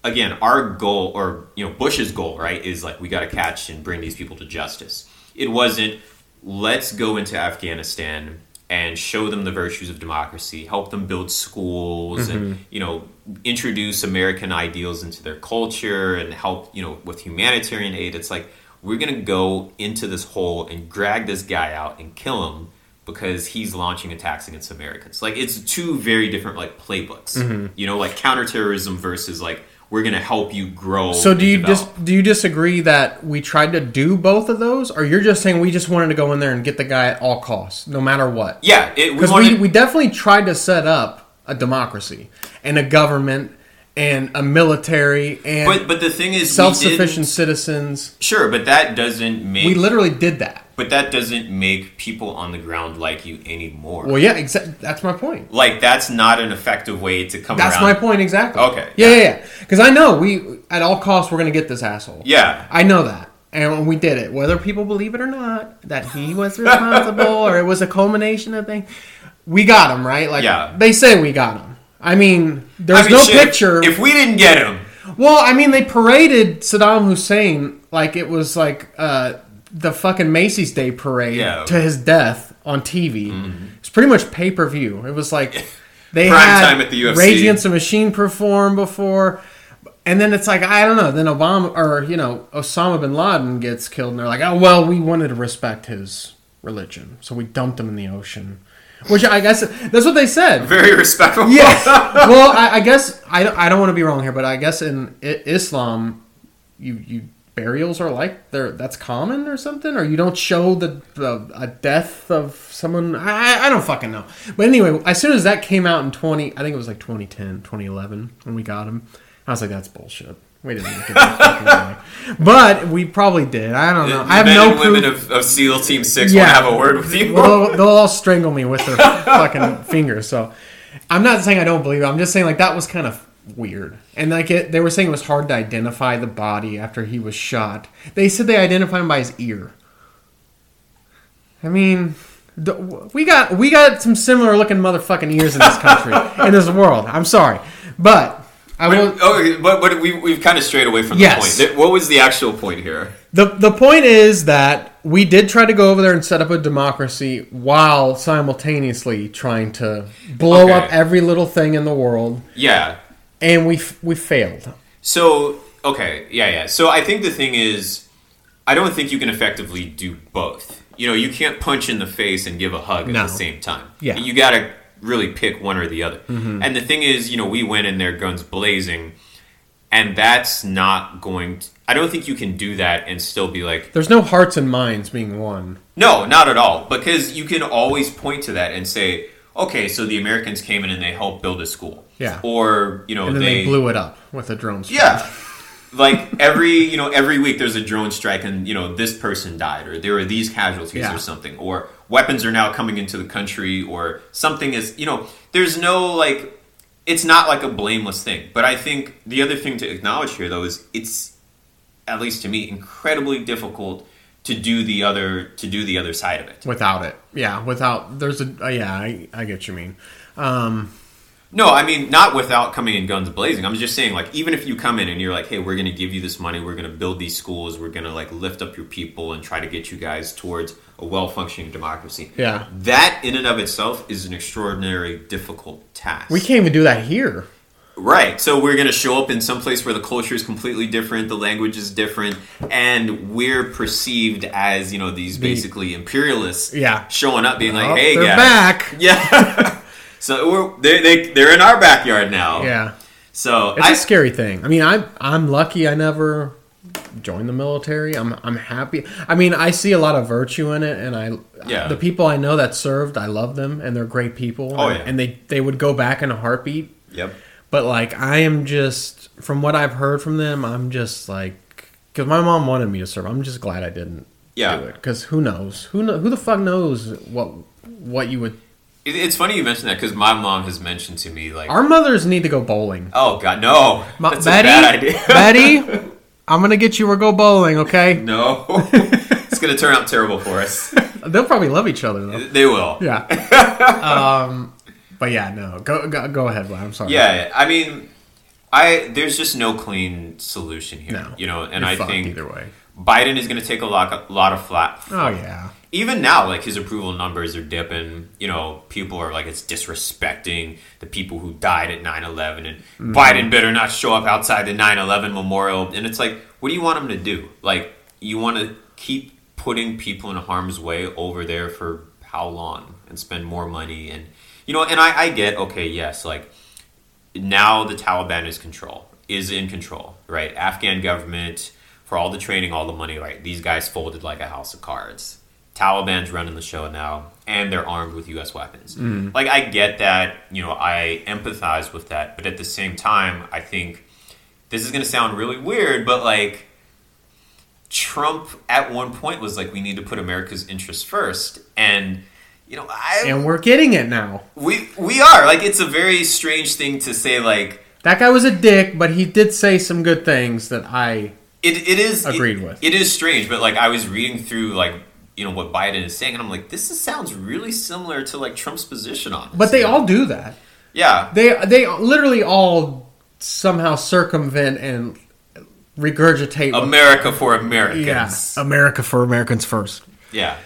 again, our goal, or you know, Bush's goal, right, is like we got to catch and bring these people to justice. It wasn't let's go into Afghanistan and show them the virtues of democracy, help them build schools, and you know, introduce American ideals into their culture, and help you know with humanitarian aid. It's like we're gonna go into this hole and drag this guy out and kill him because he's launching attacks against Americans. Like it's two very different like playbooks. Mm-hmm. You know, like counterterrorism versus like we're gonna help you grow. So do you dis- do you disagree that we tried to do both of those, or you're just saying we just wanted to go in there and get the guy at all costs, no matter what? Yeah, it, we Because wanted. we, we definitely tried to set up a democracy and a government and a military and but but the thing is, self-sufficient citizens. Sure, but that doesn't make. We literally did that. but that doesn't make people on the ground like you anymore. Well, yeah, exa- that's my point. like that's not an effective way to come That's around. my point exactly. Okay, Yeah, yeah, yeah. Because I know we at all costs we're gonna get this asshole. Yeah. I know that, and we did it. Whether people believe it or not, that he was responsible or it was a culmination of things, we got him right. Like Yeah. they say, we got him. I mean, there's I mean, no shit, picture. If, we didn't get him, well, I mean, they paraded Saddam Hussein like it was like uh, the fucking Macy's Day parade Yeah. Mm-hmm. to his death on TV. It's pretty much pay per view. It was like they Prime had time at the UFC. Rage Against the Machine perform before. And then it's like I don't know. Then Obama or you know Osama bin Laden gets killed, and they're like, "Oh well, we wanted to respect his religion, so we dumped him in the ocean." Which I guess that's what they said. very respectful. Yeah. well, I, I guess I don't, I don't want to be wrong here, but I guess in I- Islam, you you burials are like they're that's common or something, or you don't show the, the a death of someone. I, I don't fucking know. But anyway, as soon as that came out in twenty, I think it was like 2010, 2011 when we got him. I was like, that's bullshit. We didn't that fucking. But we probably did. I don't know. I have Men no and proof. women of, of SEAL Team Six Yeah. want to have a word with you. Well, they'll, they'll all strangle me with their fucking fingers. So I'm not saying I don't believe it. I'm just saying like that was kind of weird. And like it, they were saying it was hard to identify the body after he was shot. They said they identified him by his ear. I mean, we got we got some similar looking motherfucking ears in this country in this world. I'm sorry, but I will. But, okay, but, but we, we've kind of strayed away from the point. What was the actual point here? The the point is that we did try to go over there and set up a democracy while simultaneously trying to blow Okay. up every little thing in the world, Yeah. and we we failed. So, okay, yeah, yeah. So I think the thing is, I don't think you can effectively do both. You know, you can't punch in the face and give a hug at the same time. Yeah. You got to really pick one or the other. Mm-hmm. And the thing is, you know, we went in there guns blazing, and that's not going to. I don't think you can do that and still be like, There's no hearts and minds being won. no, not at all. Because you can always point to that and say, okay, so the Americans came in and they helped build a school. Yeah. Or, you know, And then they, blew it up with a drone strike. Yeah. Like every you know every week there's a drone strike and you know this person died or there are these casualties Yeah. or something or weapons are now coming into the country or something is you know there's no like it's not like a blameless thing but I think the other thing to acknowledge here though is it's at least to me incredibly difficult to do the other to do the other side of it Without it, yeah. Without there's a uh, yeah. I, I get what you mean. Um, No, I mean not without coming in guns blazing. I'm just saying, like, even if you come in and you're like, "Hey, we're going to give you this money. We're going to build these schools. We're going to like lift up your people and try to get you guys towards a well-functioning democracy." Yeah. that in and of itself is an extraordinary difficult task. we can't even do that here. right. So we're going to show up in some place where the culture is completely different, the language is different, and we're perceived as you know these basically imperialists. Yeah. showing up, being like, Oh, "Hey, guys, back. Yeah. So we're, they they they're in our backyard now. Yeah. So It's I a scary thing. I mean, I'm I'm lucky. I never joined the military. I'm I'm happy. I mean, I see a lot of virtue in it, and I Yeah. the people I know that served, I love them, and they're great people. Oh, and, yeah. and they they would go back in a heartbeat. Yep. But like, I am just from what I've heard from them, I'm just like, because my mom wanted me to serve. I'm just glad I didn't Yeah. do it. Because who knows? Who know, who the fuck knows what what you would. It, it's funny you mentioned that because my mom has mentioned to me like, Our mothers need to go bowling. "Oh God, no, Ma- that's Betty, a bad idea." Betty, I'm gonna get you or go bowling. Okay, no, it's gonna turn out terrible for us. they'll probably love each other though. They will. Yeah. um, but yeah, no. Go go, go ahead, Vlad. I'm sorry. Yeah, I mean, I there's just no clean solution here. No. You know, and You're I fucked think either way. Biden is going to take a lot, a lot of flat. Oh yeah. Even now, like his approval numbers are dipping. You know, people are like it's disrespecting the people who died at 9/11, and Mm-hmm. Biden better not show up outside the 9/11 memorial. And it's like, what do you want him to do? Like, you want to keep putting people in harm's way over there for how long, and spend more money, and you know, and I, I get okay, yes, like now the Taliban is control is in control, right? Afghan government for all the training, all the money, right? These guys folded like a house of cards. Taliban's running the show now, and they're armed with U.S. weapons. Mm. Like I get that, you know, I empathize with that, but at the same time, I think this is going to sound really weird, but like Trump at one point was like, we need to put America's interests first, and you know, I And we're getting it now. we we are like it's a very strange thing to say like That guy was a dick, but he did say some good things that I. it, it is Agreed it- with. it is strange but like i was reading through like you know what biden is saying and i'm like this is, sounds really similar to like trump's position on this But they all do that. yeah They they literally all somehow circumvent and regurgitate. america for yeah, americans America for Americans first. yeah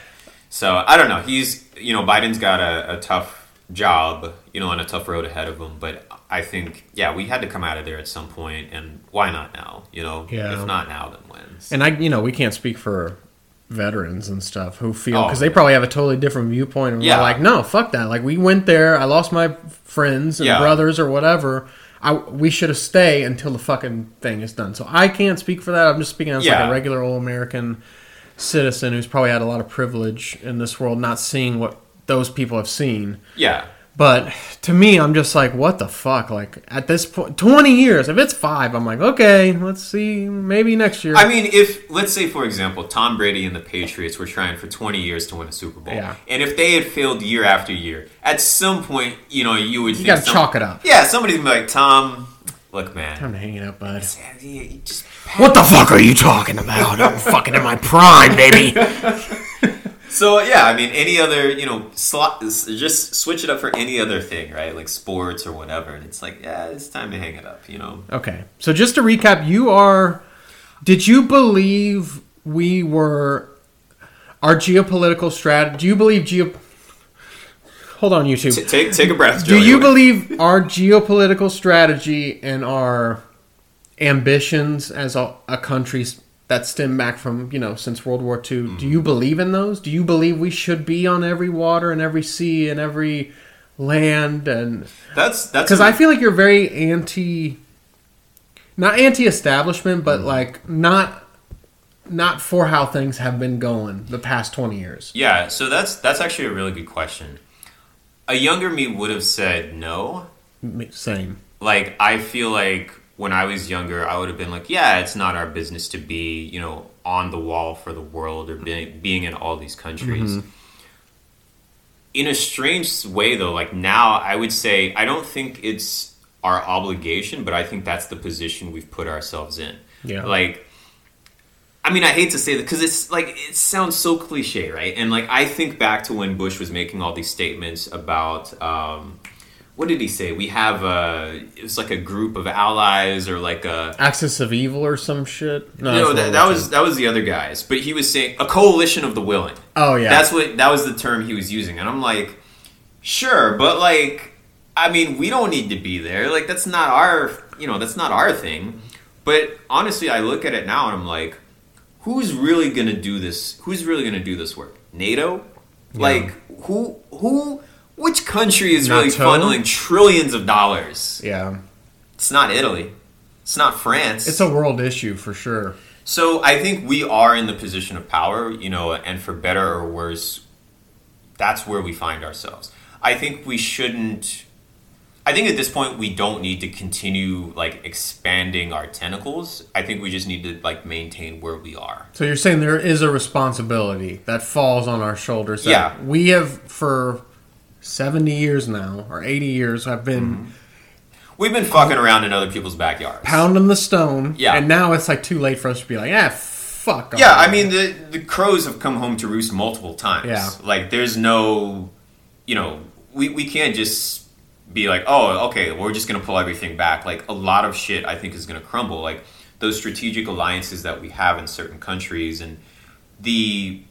so i don't know he's you know biden's got a, a tough job you know and a tough road ahead of him but i think yeah we had to come out of there at some point and why not now you know Yeah. if not now then when's And I, you know, we can't speak for veterans and stuff who feel Oh, because they yeah. probably have a totally different viewpoint. And Yeah. like, no, fuck that. Like we went there. I lost my friends and Yeah. brothers or whatever. I we should have stayed until the fucking thing is done. So I can't speak for that. I'm just speaking as like a regular old American citizen who's probably had a lot of privilege in this world, not seeing what those people have seen. yeah But to me, I'm just like, what the fuck? Like at this point, 20 years. If it's five, I'm like, okay, let's see, maybe next year. I mean, if let's say, for example, Tom Brady and the Patriots were trying for 20 years to win a Super Bowl, Yeah. and if they had failed year after year, at some point, you know, you would you gotta some- chalk it up. Yeah, somebody's gonna be like, Tom, look, man, Time to hang it up, bud. just What the fuck are you talking about? I'm fucking in my prime, baby. So yeah, I mean, any other you know, slot, just switch it up for any other thing, right? Like sports or whatever, and it's like, yeah, it's time to hang it up, you know. Okay, so just to recap, you are. Did you believe we were our geopolitical strategy? Do you believe geo? Hold on, YouTube. T- take take a breath. Do you believe our geopolitical strategy and our ambitions as a, a country that stem back from you know since World War II? Mm-hmm. Do you believe in those? Do you believe we should be on every water and every sea and every land and That's that's because a- I feel like you're very anti, not anti-establishment, but like not not for how things have been going the past twenty years. Yeah, so that's that's actually a really good question. A younger me would have said no. Same. Like I feel like when I was younger, I would have been like, yeah, it's not our business to be, you know, on the wall for the world or being being in all these countries. In a strange way though, like now I would say I don't think it's our obligation, but I think that's the position we've put ourselves in. Yeah. Like I mean, I hate to say that because it's like it sounds so cliche, right? And like I think back to when Bush was making all these statements about um, what did he say? We have a it was like a group of allies or like a Axis of evil or some shit. no, that's that, that was that was the other guys, but he was saying a coalition of the willing. Oh yeah. That's what that was the term he was using, and I'm like, sure, but like, I mean, we don't need to be there. Like, that's not our, you know, that's not our thing. But honestly, I look at it now and I'm like, who's really gonna do this? Who's really gonna do this work? NATO? Like, who, who, which country is really NATO? funneling trillions of dollars? yeah. It's not Italy. It's not France. It's a world issue for sure. So I think we are in the position of power, you know, and for better or worse, that's where we find ourselves. I think we shouldn't. I think at this point we don't need to continue like expanding our tentacles. I think we just need to like maintain where we are. So you're saying there is a responsibility that falls on our shoulders. Yeah. We have for 70 years now, or 80 years, I've been We've been fucking around in other people's backyards. pounding the stone. Yeah. And now it's like too late for us to be like, ah, fuck. Yeah. I mean the the crows have come home to roost multiple times. Yeah. Like there's no you know, we, we can't just be like, oh, okay, we're just gonna pull everything back. Like a lot of shit I think is gonna crumble. Like those strategic alliances that we have in certain countries and the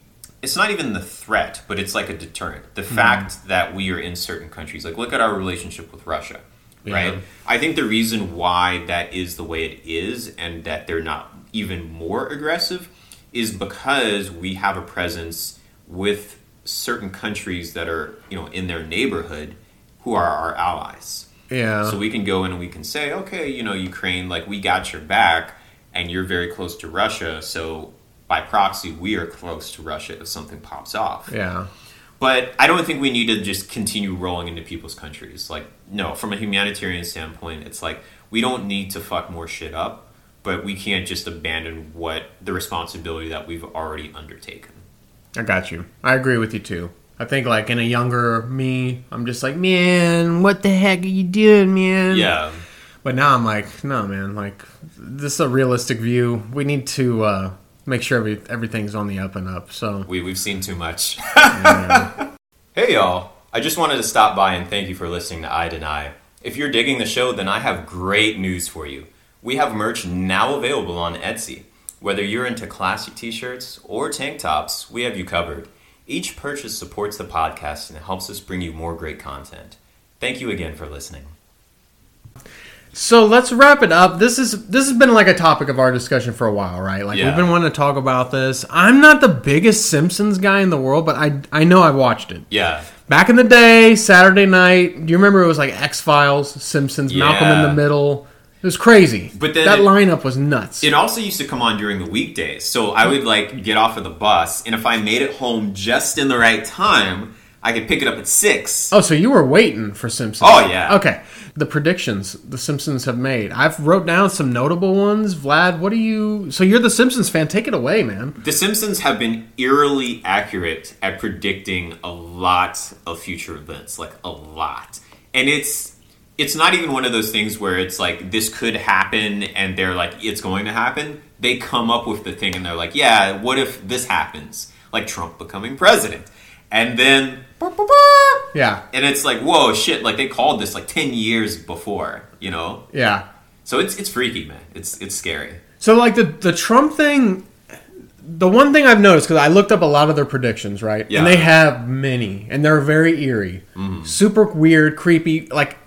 it's not even the threat, but it's like a deterrent. The fact hmm. that we are in certain countries, like look at our relationship with Russia, Yeah. right? I think the reason why that is the way it is and that they're not even more aggressive is because we have a presence with certain countries that are, you know, in their neighborhood who are our allies. yeah. So we can go in and we can say, okay, you know, Ukraine, like we got your back, and you're very close to Russia. So by proxy, we are close to Russia if something pops off. yeah. But I don't think we need to just continue rolling into people's countries. Like, no, from a humanitarian standpoint, it's like we don't need to fuck more shit up, but we can't just abandon what the responsibility that we've already undertaken. I got you. I agree with you too. I think like in a younger me, I'm just like, man, what the heck are you doing, man? Yeah. But now I'm like, no, man. Like this is a realistic view. We need to uh, make sure every, everything's on the up and up. So We, we've seen too much. hey, y'all. I just wanted to stop by and thank you for listening to I Deny. If you're digging the show, then I have great news for you. We have merch now available on Etsy. Whether you're into classy t shirts or tank tops, we have you covered. Each purchase supports the podcast and it helps us bring you more great content. Thank you again for listening. So let's wrap it up. This is this has been like a topic of our discussion for a while, right? Like Yeah. we've been wanting to talk about this. I'm not the biggest Simpsons guy in the world, but I I know I watched it. Yeah. Back in the day, Saturday night, do you remember it was like X Files, Simpsons, Malcolm in the Middle? It was crazy. But then that it- lineup was nuts. It also used to come on during the weekdays. So I would like get off of the bus, and if I made it home just in the right time, I could pick it up at six. oh, so you were waiting for Simpsons? Oh, yeah. Okay. The predictions the Simpsons have made. I've wrote down some notable ones. Vlad, what do you? So you're the Simpsons fan. Take it away, man. The Simpsons have been eerily accurate at predicting a lot of future events, like a lot. And it's it's not even one of those things where it's like this could happen and they're like it's going to happen. They come up with the thing and they're like, "Yeah, what if this happens?" Like Trump becoming president. And then Yeah. and it's like, "Whoa, shit, like they called this like 10 years before, you know?" Yeah. So it's it's freaky, man. It's it's scary. So like the the Trump thing, the one thing I've noticed because I looked up a lot of their predictions, right? Yeah. And they have many, and they're very eerie, mm-hmm. super weird, creepy, like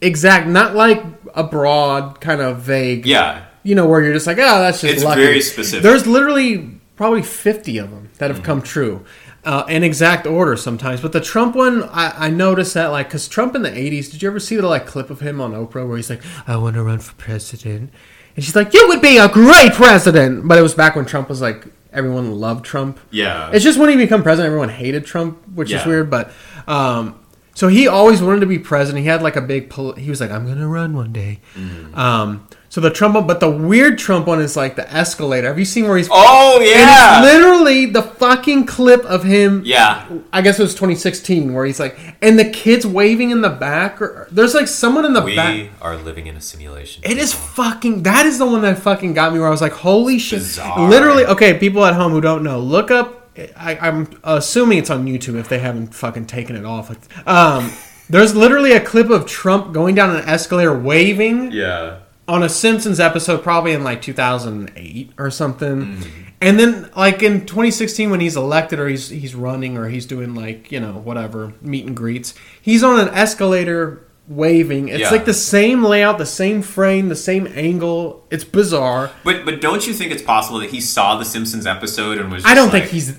exact, not like a broad kind of vague. Yeah. You know where you're just like, oh, that's just It's lucky. very specific. There's literally probably 50 of them that have Mm-hmm. come true. Uh, in exact order sometimes, but the Trump one, I, I noticed that like, cause Trump in the '80s. Did you ever see the like clip of him on Oprah where he's like, "I want to run for president," and she's like, "You would be a great president," but it was back when Trump was like everyone loved Trump. Yeah. It's just when he became president, everyone hated Trump, which is weird. But um, so he always wanted to be president. He had like a big. Pol- he was like, "I'm gonna run one day." Mm-hmm. Um, so the Trump one, but the weird Trump one is like the escalator. Have you seen where he's? Oh yeah. it's literally the fucking clip of him. yeah. I guess it was 2016 where he's like, and the kids waving in the back. Or there's like someone in the We back. We are living in a simulation. It is fucking. That is the one that fucking got me. Where I was like, "Holy shit!" Bizarre. Literally, okay. People at home who don't know, look up. I, I'm assuming it's on YouTube if they haven't fucking taken it off. Um, there's literally a clip of Trump going down an escalator, waving Yeah. On a Simpsons episode, probably in like 2008 or something. Mm-hmm. And then, like in 2016, when he's elected or he's he's running or he's doing like you know whatever meet and greets, he's on an escalator waving. It's Yeah. like the same layout, the same frame, the same angle. It's bizarre. But but don't you think it's possible that he saw the Simpsons episode and was? Just I don't like, think he's.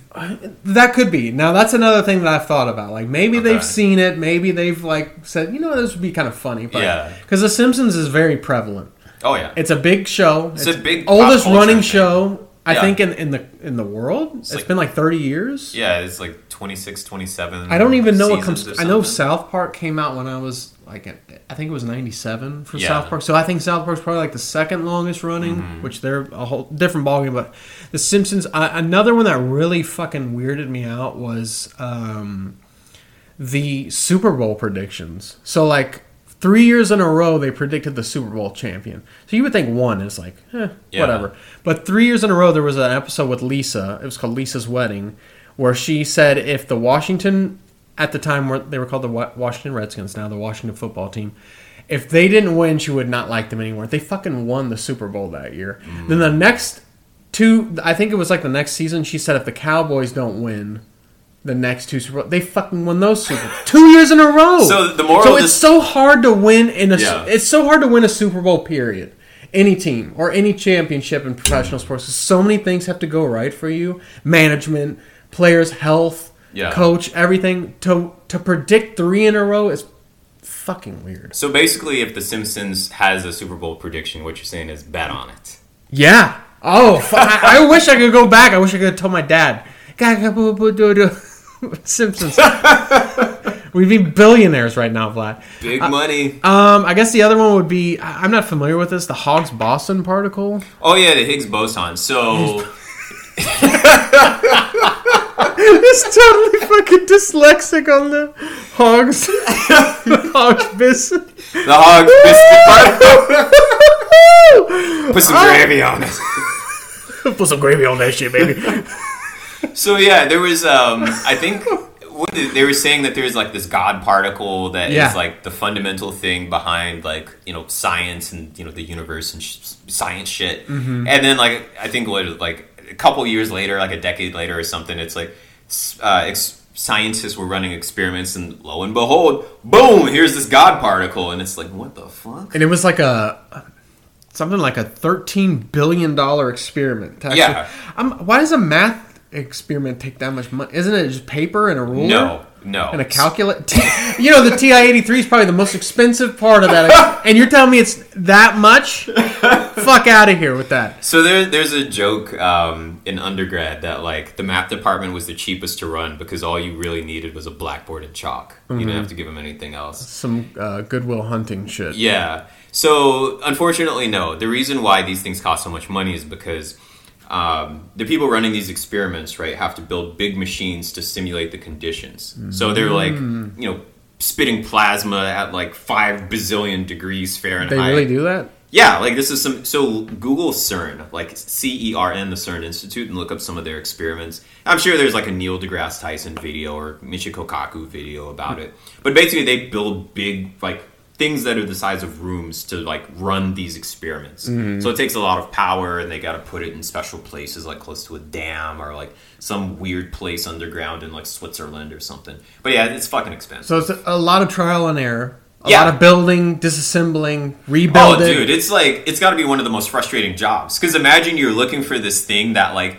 That could be. Now that's another thing that I've thought about. Like maybe Okay. they've seen it. Maybe they've like said, you know, this would be kind of funny. But Yeah. because The Simpsons is very prevalent. Oh yeah. It's a big show. It's a big oldest running thing. show I Yeah. think in, in the in the world. It's like- been like 30 years. yeah, it's like 26, 27. I don't even know what comes. I know. South Park came out when I was like, I think it was '97 for Yeah. South Park. So I think South Park's probably like the second longest running, Mm-hmm. which they're a whole different ballgame. But The Simpsons. Uh, another one that really fucking weirded me out was um, the Super Bowl predictions. So like three years in a row, they predicted the Super Bowl champion. So you would think one is like, eh, Yeah. whatever. But three years in a row, there was an episode with Lisa. It was called Lisa's Wedding, where she said if the Washington, at the time where they were called the Washington Redskins, now the Washington football team, if they didn't win, she would not like them anymore. They fucking won the Super Bowl that year. Mm. Then the next two, I think it was like the next season, she said if the Cowboys don't win. The next two Super Bowl, they fucking won those Super Bowl two years in a row. So the moral so it's this- so hard to win in a. Yeah. It's so hard to win a Super Bowl. Period. Any team or any championship in professional sports, so many things have to go right for you: management, players' health, Yeah. coach, everything. To to predict three in a row is fucking weird. So basically, if The Simpsons has a Super Bowl prediction, what you're saying is bet on it. Yeah. Oh, I, I wish I could go back. I wish I could have told my dad. "Gaga boo boo doo doo." Simpsons. We'd be billionaires right now, Vlad. Big money. Um, I guess the other one would be I- I'm not familiar with this. The Higgs boson particle. Oh yeah, the Higgs boson. So It's totally fucking dyslexic on the Higgs Higgs boson. the Hogg biscuit particle. Put some gravy on it. Put some gravy on that shit, baby. So yeah, there was. Um, I think what they were saying that there's like this God particle that is Yeah. like the fundamental thing behind like you know science and you know the universe and sh- science shit. Mm-hmm. And then like I think what like a couple years later, like a decade later or something, it's like uh, ex- scientists were running experiments and lo and behold, boom! Here's this God particle, and it's like what the fuck? and it was like a something like a thirteen billion dollar experiment. actually- Yeah. Um, why does a math experiment take that much money? Isn't it just paper and a ruler? No, no, And a calculator. you know, the TI 83 is probably the most expensive part of that. And you're telling me it's that much? Fuck out of here with that. So there, there's a joke um, in undergrad that like the math department was the cheapest to run because all you really needed was a blackboard and chalk. You didn't have to give them anything else. Some uh, Goodwill Hunting shit. Yeah. So unfortunately, no. The reason why these things cost so much money is because um, the people running these experiments, right, have to build big machines to simulate the conditions. So they're like, Mm. you know, spitting plasma at like five bazillion degrees Fahrenheit. They really do that? Yeah, like this is some. So Google CERN, like C E R N, the CERN Institute, and look up some of their experiments. I'm sure there's like a Neil deGrasse Tyson video or Michio Kaku video about it. But basically, they build big like things that are the size of rooms to like run these experiments. Mm-hmm. So it takes a lot of power, and they got to put it in special places, like close to a dam or like some weird place underground in like Switzerland or something. But yeah, it's fucking expensive. So it's a lot of trial and error. A Yeah. lot of building, disassembling, rebuilding. Oh, dude, it's like it's got to be one of the most frustrating jobs. Because imagine you're looking for this thing that like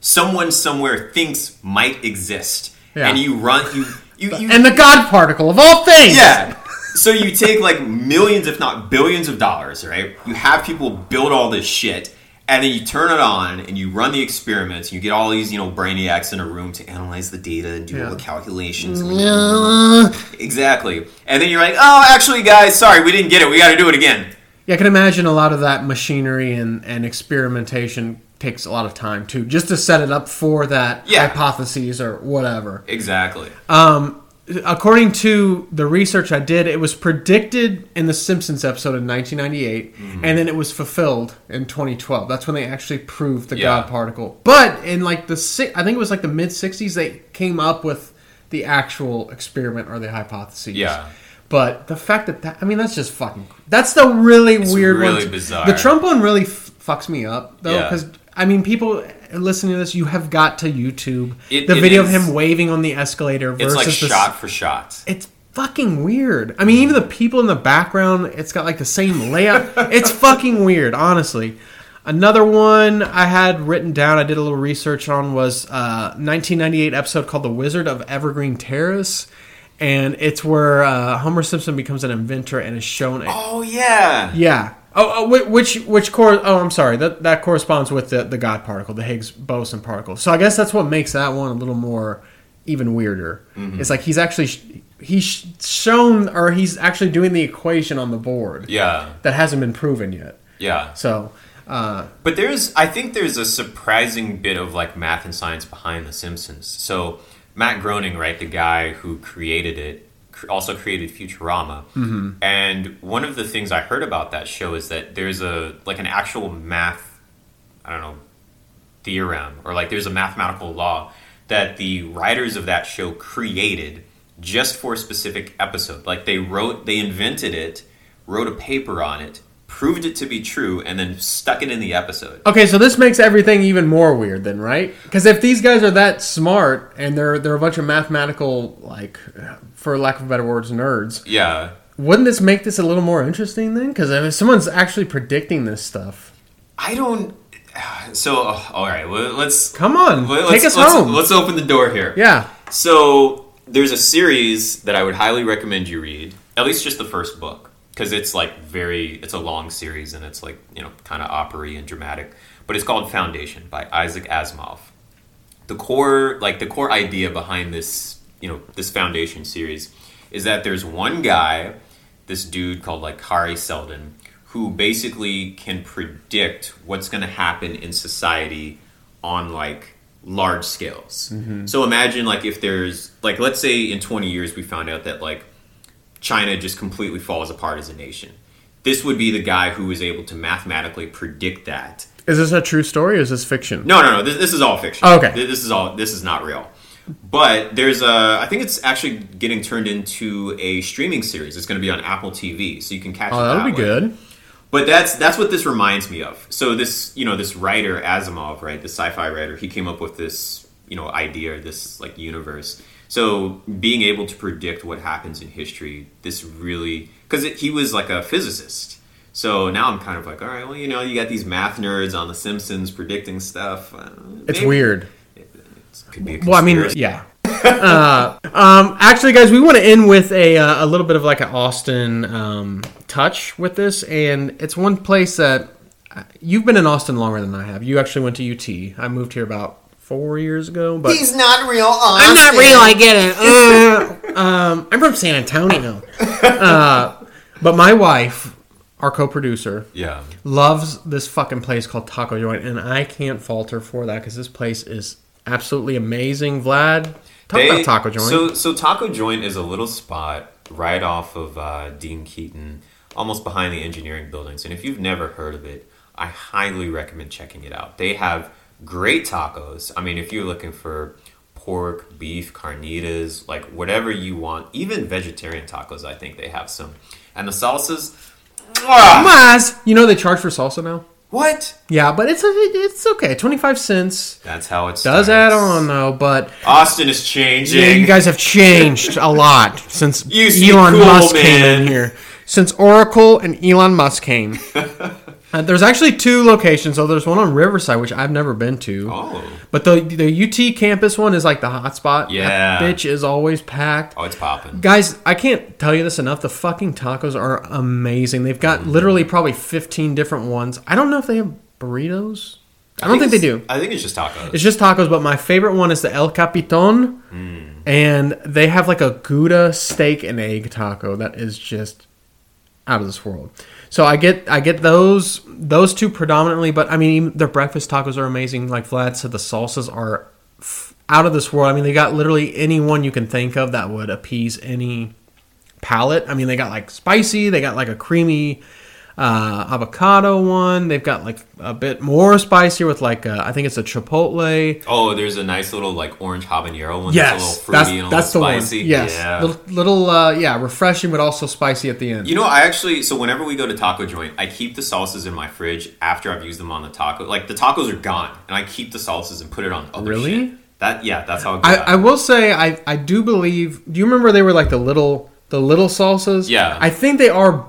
someone somewhere thinks might exist, Yeah. and you run you you, you And the God particle of all things. yeah. So you take like millions, if not billions, of dollars, right? You have people build all this shit, and then you turn it on and you run the experiments. You get all these, you know, brainiacs in a room to analyze the data and do all the calculations. Exactly. And then you're like, oh, actually, guys, sorry, we didn't get it. We got to do it again. Yeah, I can imagine a lot of that machinery and, and experimentation takes a lot of time too, just to set it up for that Yeah. hypotheses or whatever. Exactly. Um, according to the research I did, it was predicted in the Simpsons episode in 1998, mm-hmm. and then it was fulfilled in 2012. That's when they actually proved the Yeah. God particle. But in like the I think it was like the mid 60s, they came up with the actual experiment or the hypothesis. Yeah. But the fact that that I mean that's just fucking that's the really weird really one. bizarre. The Trump one really f- fucks me up though Yeah. because I mean people listening to this you have got to YouTube It- the it video of him waving on the escalator It's versus like the shot for shot. it's fucking weird. I mean, even the people in the background, it's got like the same layout. it's fucking weird, honestly. Another one I had written down, I did a little research on, was uh, 1998 episode called "The Wizard of Evergreen Terrace," and it's where uh, Homer Simpson becomes an inventor and is shown. A, Oh yeah. yeah. Oh, oh which which cor- Oh, I'm sorry. That that corresponds with the the God particle, the Higgs boson particle. So I guess that's what makes that one a little more even weirder. Mm-hmm. It's like he's actually sh- he's shown or he's actually doing the equation on the board Yeah, that hasn't been proven yet. yeah. So uh, But there's, I think there's a surprising bit of like math and science behind The Simpsons. So Matt Groening, right, the guy who created it, also created Futurama. Mm-hmm. And one of the things I heard about that show is that there's a like an actual math, I don't know, theorem or like there's a mathematical law that the writers of that show created just for a specific episode. Like they wrote, they invented it, wrote a paper on it, proved it to be true, and then stuck it in the episode. okay, so this makes everything even more weird, then, right? Because if these guys are that smart and they're they're a bunch of mathematical, like, for lack of better words, nerds, Yeah. wouldn't this make this a little more interesting then? Because if someone's actually predicting this stuff, I don't. So, uh, all right, well, let's come on, let's, take us let's, home. Let's open the door here. yeah. So, there's a series that I would highly recommend you read, at least just the first book, because it's like very, it's a long series and it's like, you know, kind of opery and dramatic. But it's called Foundation by Isaac Asimov. The core, like the core idea behind this, you know, this Foundation series is that there's one guy, this dude called like Hari Seldon, who basically can predict what's going to happen in society on like large scales. Mm-hmm. So imagine like if there's like let's say in 20 years we found out that like China just completely falls apart as a nation. This would be the guy who was able to mathematically predict that. Is this a true story or is this fiction? No, no, no. This, this is all fiction. Oh, okay. Th- This is all. This is not real. But there's a. I think it's actually getting turned into a streaming series. It's going to be on Apple TV, so you can catch it. Oh, that'll that be way. good. But that's that's what this reminds me of. So this, you know, this writer Asimov, right, the sci-fi writer, he came up with this, you know, idea, this like universe. So being able to predict what happens in history, this really because he was like a physicist. So now I'm kind of like, all right, well, you know, you got these math nerds on The Simpsons predicting stuff. Uh, It's maybe- weird. Could be a Well, I mean, yeah. uh, um, actually, guys, we want to end with a, uh, a little bit of like an Austin um, touch with this, and it's one place that uh, you've been in Austin longer than I have. You actually went to UT. I moved here about four years ago, but he's not real I'm not real. I get it. Uh, um, I'm from San Antonio, uh, but my wife, our co-producer, yeah. loves this fucking place called Taco Joint, and I can't falter for that because this place is absolutely amazing. Vlad, talk They- about Taco Joint. So, so Taco Joint is a little spot right off of uh, Dean Keaton, almost behind the engineering buildings. And if you've never heard of it, I highly recommend checking it out. They have great tacos. I mean, if you're looking for pork, beef, carnitas, like whatever you want, even vegetarian tacos, I think they have some. And the salsas! Mas, you know they charge for salsa now. What? Yeah, but it's it's okay. Twenty five cents That's how it does starts. add on though. But Austin is changing. yeah, you guys have changed a lot since Elon cool, Musk came man. in here. Since Oracle and Elon Musk came. Uh, there's actually two locations. So there's one on Riverside, which I've never been to. oh. But the the UT campus one is like the hot spot. Yeah. That bitch is always packed. Oh, it's popping. Guys, I can't tell you this enough. The fucking tacos are amazing. They've got Mm-hmm. literally probably 15 different ones. I don't know if they have burritos. I don't think they do. I think it's just tacos. It's just tacos, but my favorite one is the El Capiton. Mm. And they have like a Gouda steak and egg taco that is just out of this world. So I get I get those those two predominantly, but I mean their breakfast tacos are amazing. Like Vlad said, the salsas are f- out of this world. I mean they got literally any one you can think of that would appease any palate. I mean they got like spicy, they got like a creamy uh, avocado one. They've got like a bit more spicier with like uh, I think it's a chipotle. Oh, there's a nice little like orange habanero one. Yes, that's a little fruity that's and a that's the one. Yes, yeah. little, little uh, yeah, refreshing but also spicy at the end. You know, I actually so whenever we go to taco joint, I keep the salsas in my fridge after I've used them on the taco. Like the tacos are gone, and I keep the salsas and put it on other Really? shit. That yeah, that's how I, I will say I, I do believe. Do you remember they were like the little the little salsas? Yeah. I think they are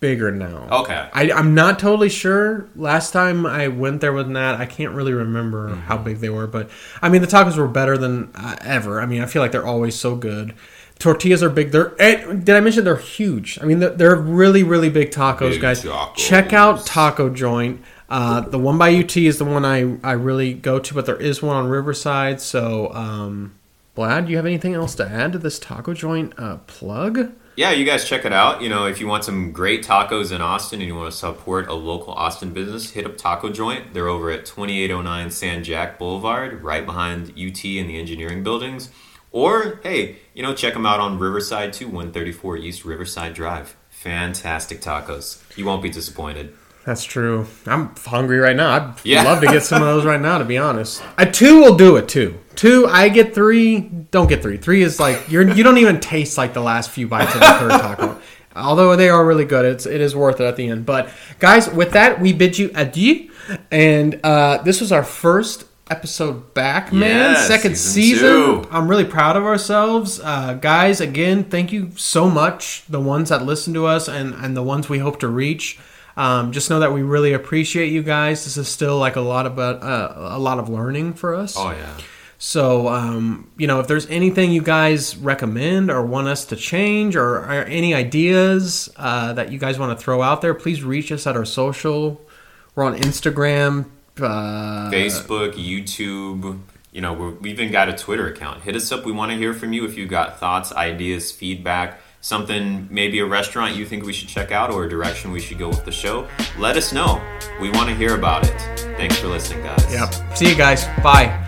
bigger now. Okay. I, I'm not totally sure. Last time I went there with Nat, I can't really remember how Mm-hmm. big they were, but I mean the tacos were better than uh, ever. I mean I feel like they're always so good. tortillas are big. They're eh, did I mention they're huge? I mean, they're, they're really really big tacos, Big guys. tacos. Check out Taco Joint. Uh, the one by UT is the one I I really go to, but there is one on Riverside. So, um, Vlad, do you have anything else to add to this Taco Joint uh, plug? Yeah, you guys check it out. You know, if you want some great tacos in Austin and you want to support a local Austin business, hit up Taco Joint. They're over at 2809 San Jack Boulevard, right behind UT and the engineering buildings. Or, hey, you know, check them out on Riverside too, 134 East Riverside Drive. Fantastic tacos. You won't be disappointed. That's true. I'm hungry right now. I'd Yeah. love to get some of those right now, to be honest. A two will do it too. Two, I get three. Don't get three. Three is like you're you don't even taste like the last few bites of the third taco. Although they are really good, it's it is worth it at the end. But guys, with that, we bid you adieu. And uh, this was our first episode back, man. Yes, Second season season. I'm really proud of ourselves, uh, guys. Again, thank you so much, the ones that listen to us and and the ones we hope to reach. Um, just know that we really appreciate you guys. This is still like a lot about uh, a lot of learning for us. Oh, yeah. So, um, you know, if there's anything you guys recommend or want us to change or, or any ideas uh, that you guys want to throw out there, please reach us at our social. We're on Instagram. Uh, Facebook, YouTube. You know, we're, we even got a Twitter account. Hit us up. We want to hear from you if you've got thoughts, ideas, feedback, something, maybe a restaurant you think we should check out or a direction we should go with the show. Let us know. We want to hear about it. Thanks for listening, guys. Yep. See you guys. Bye.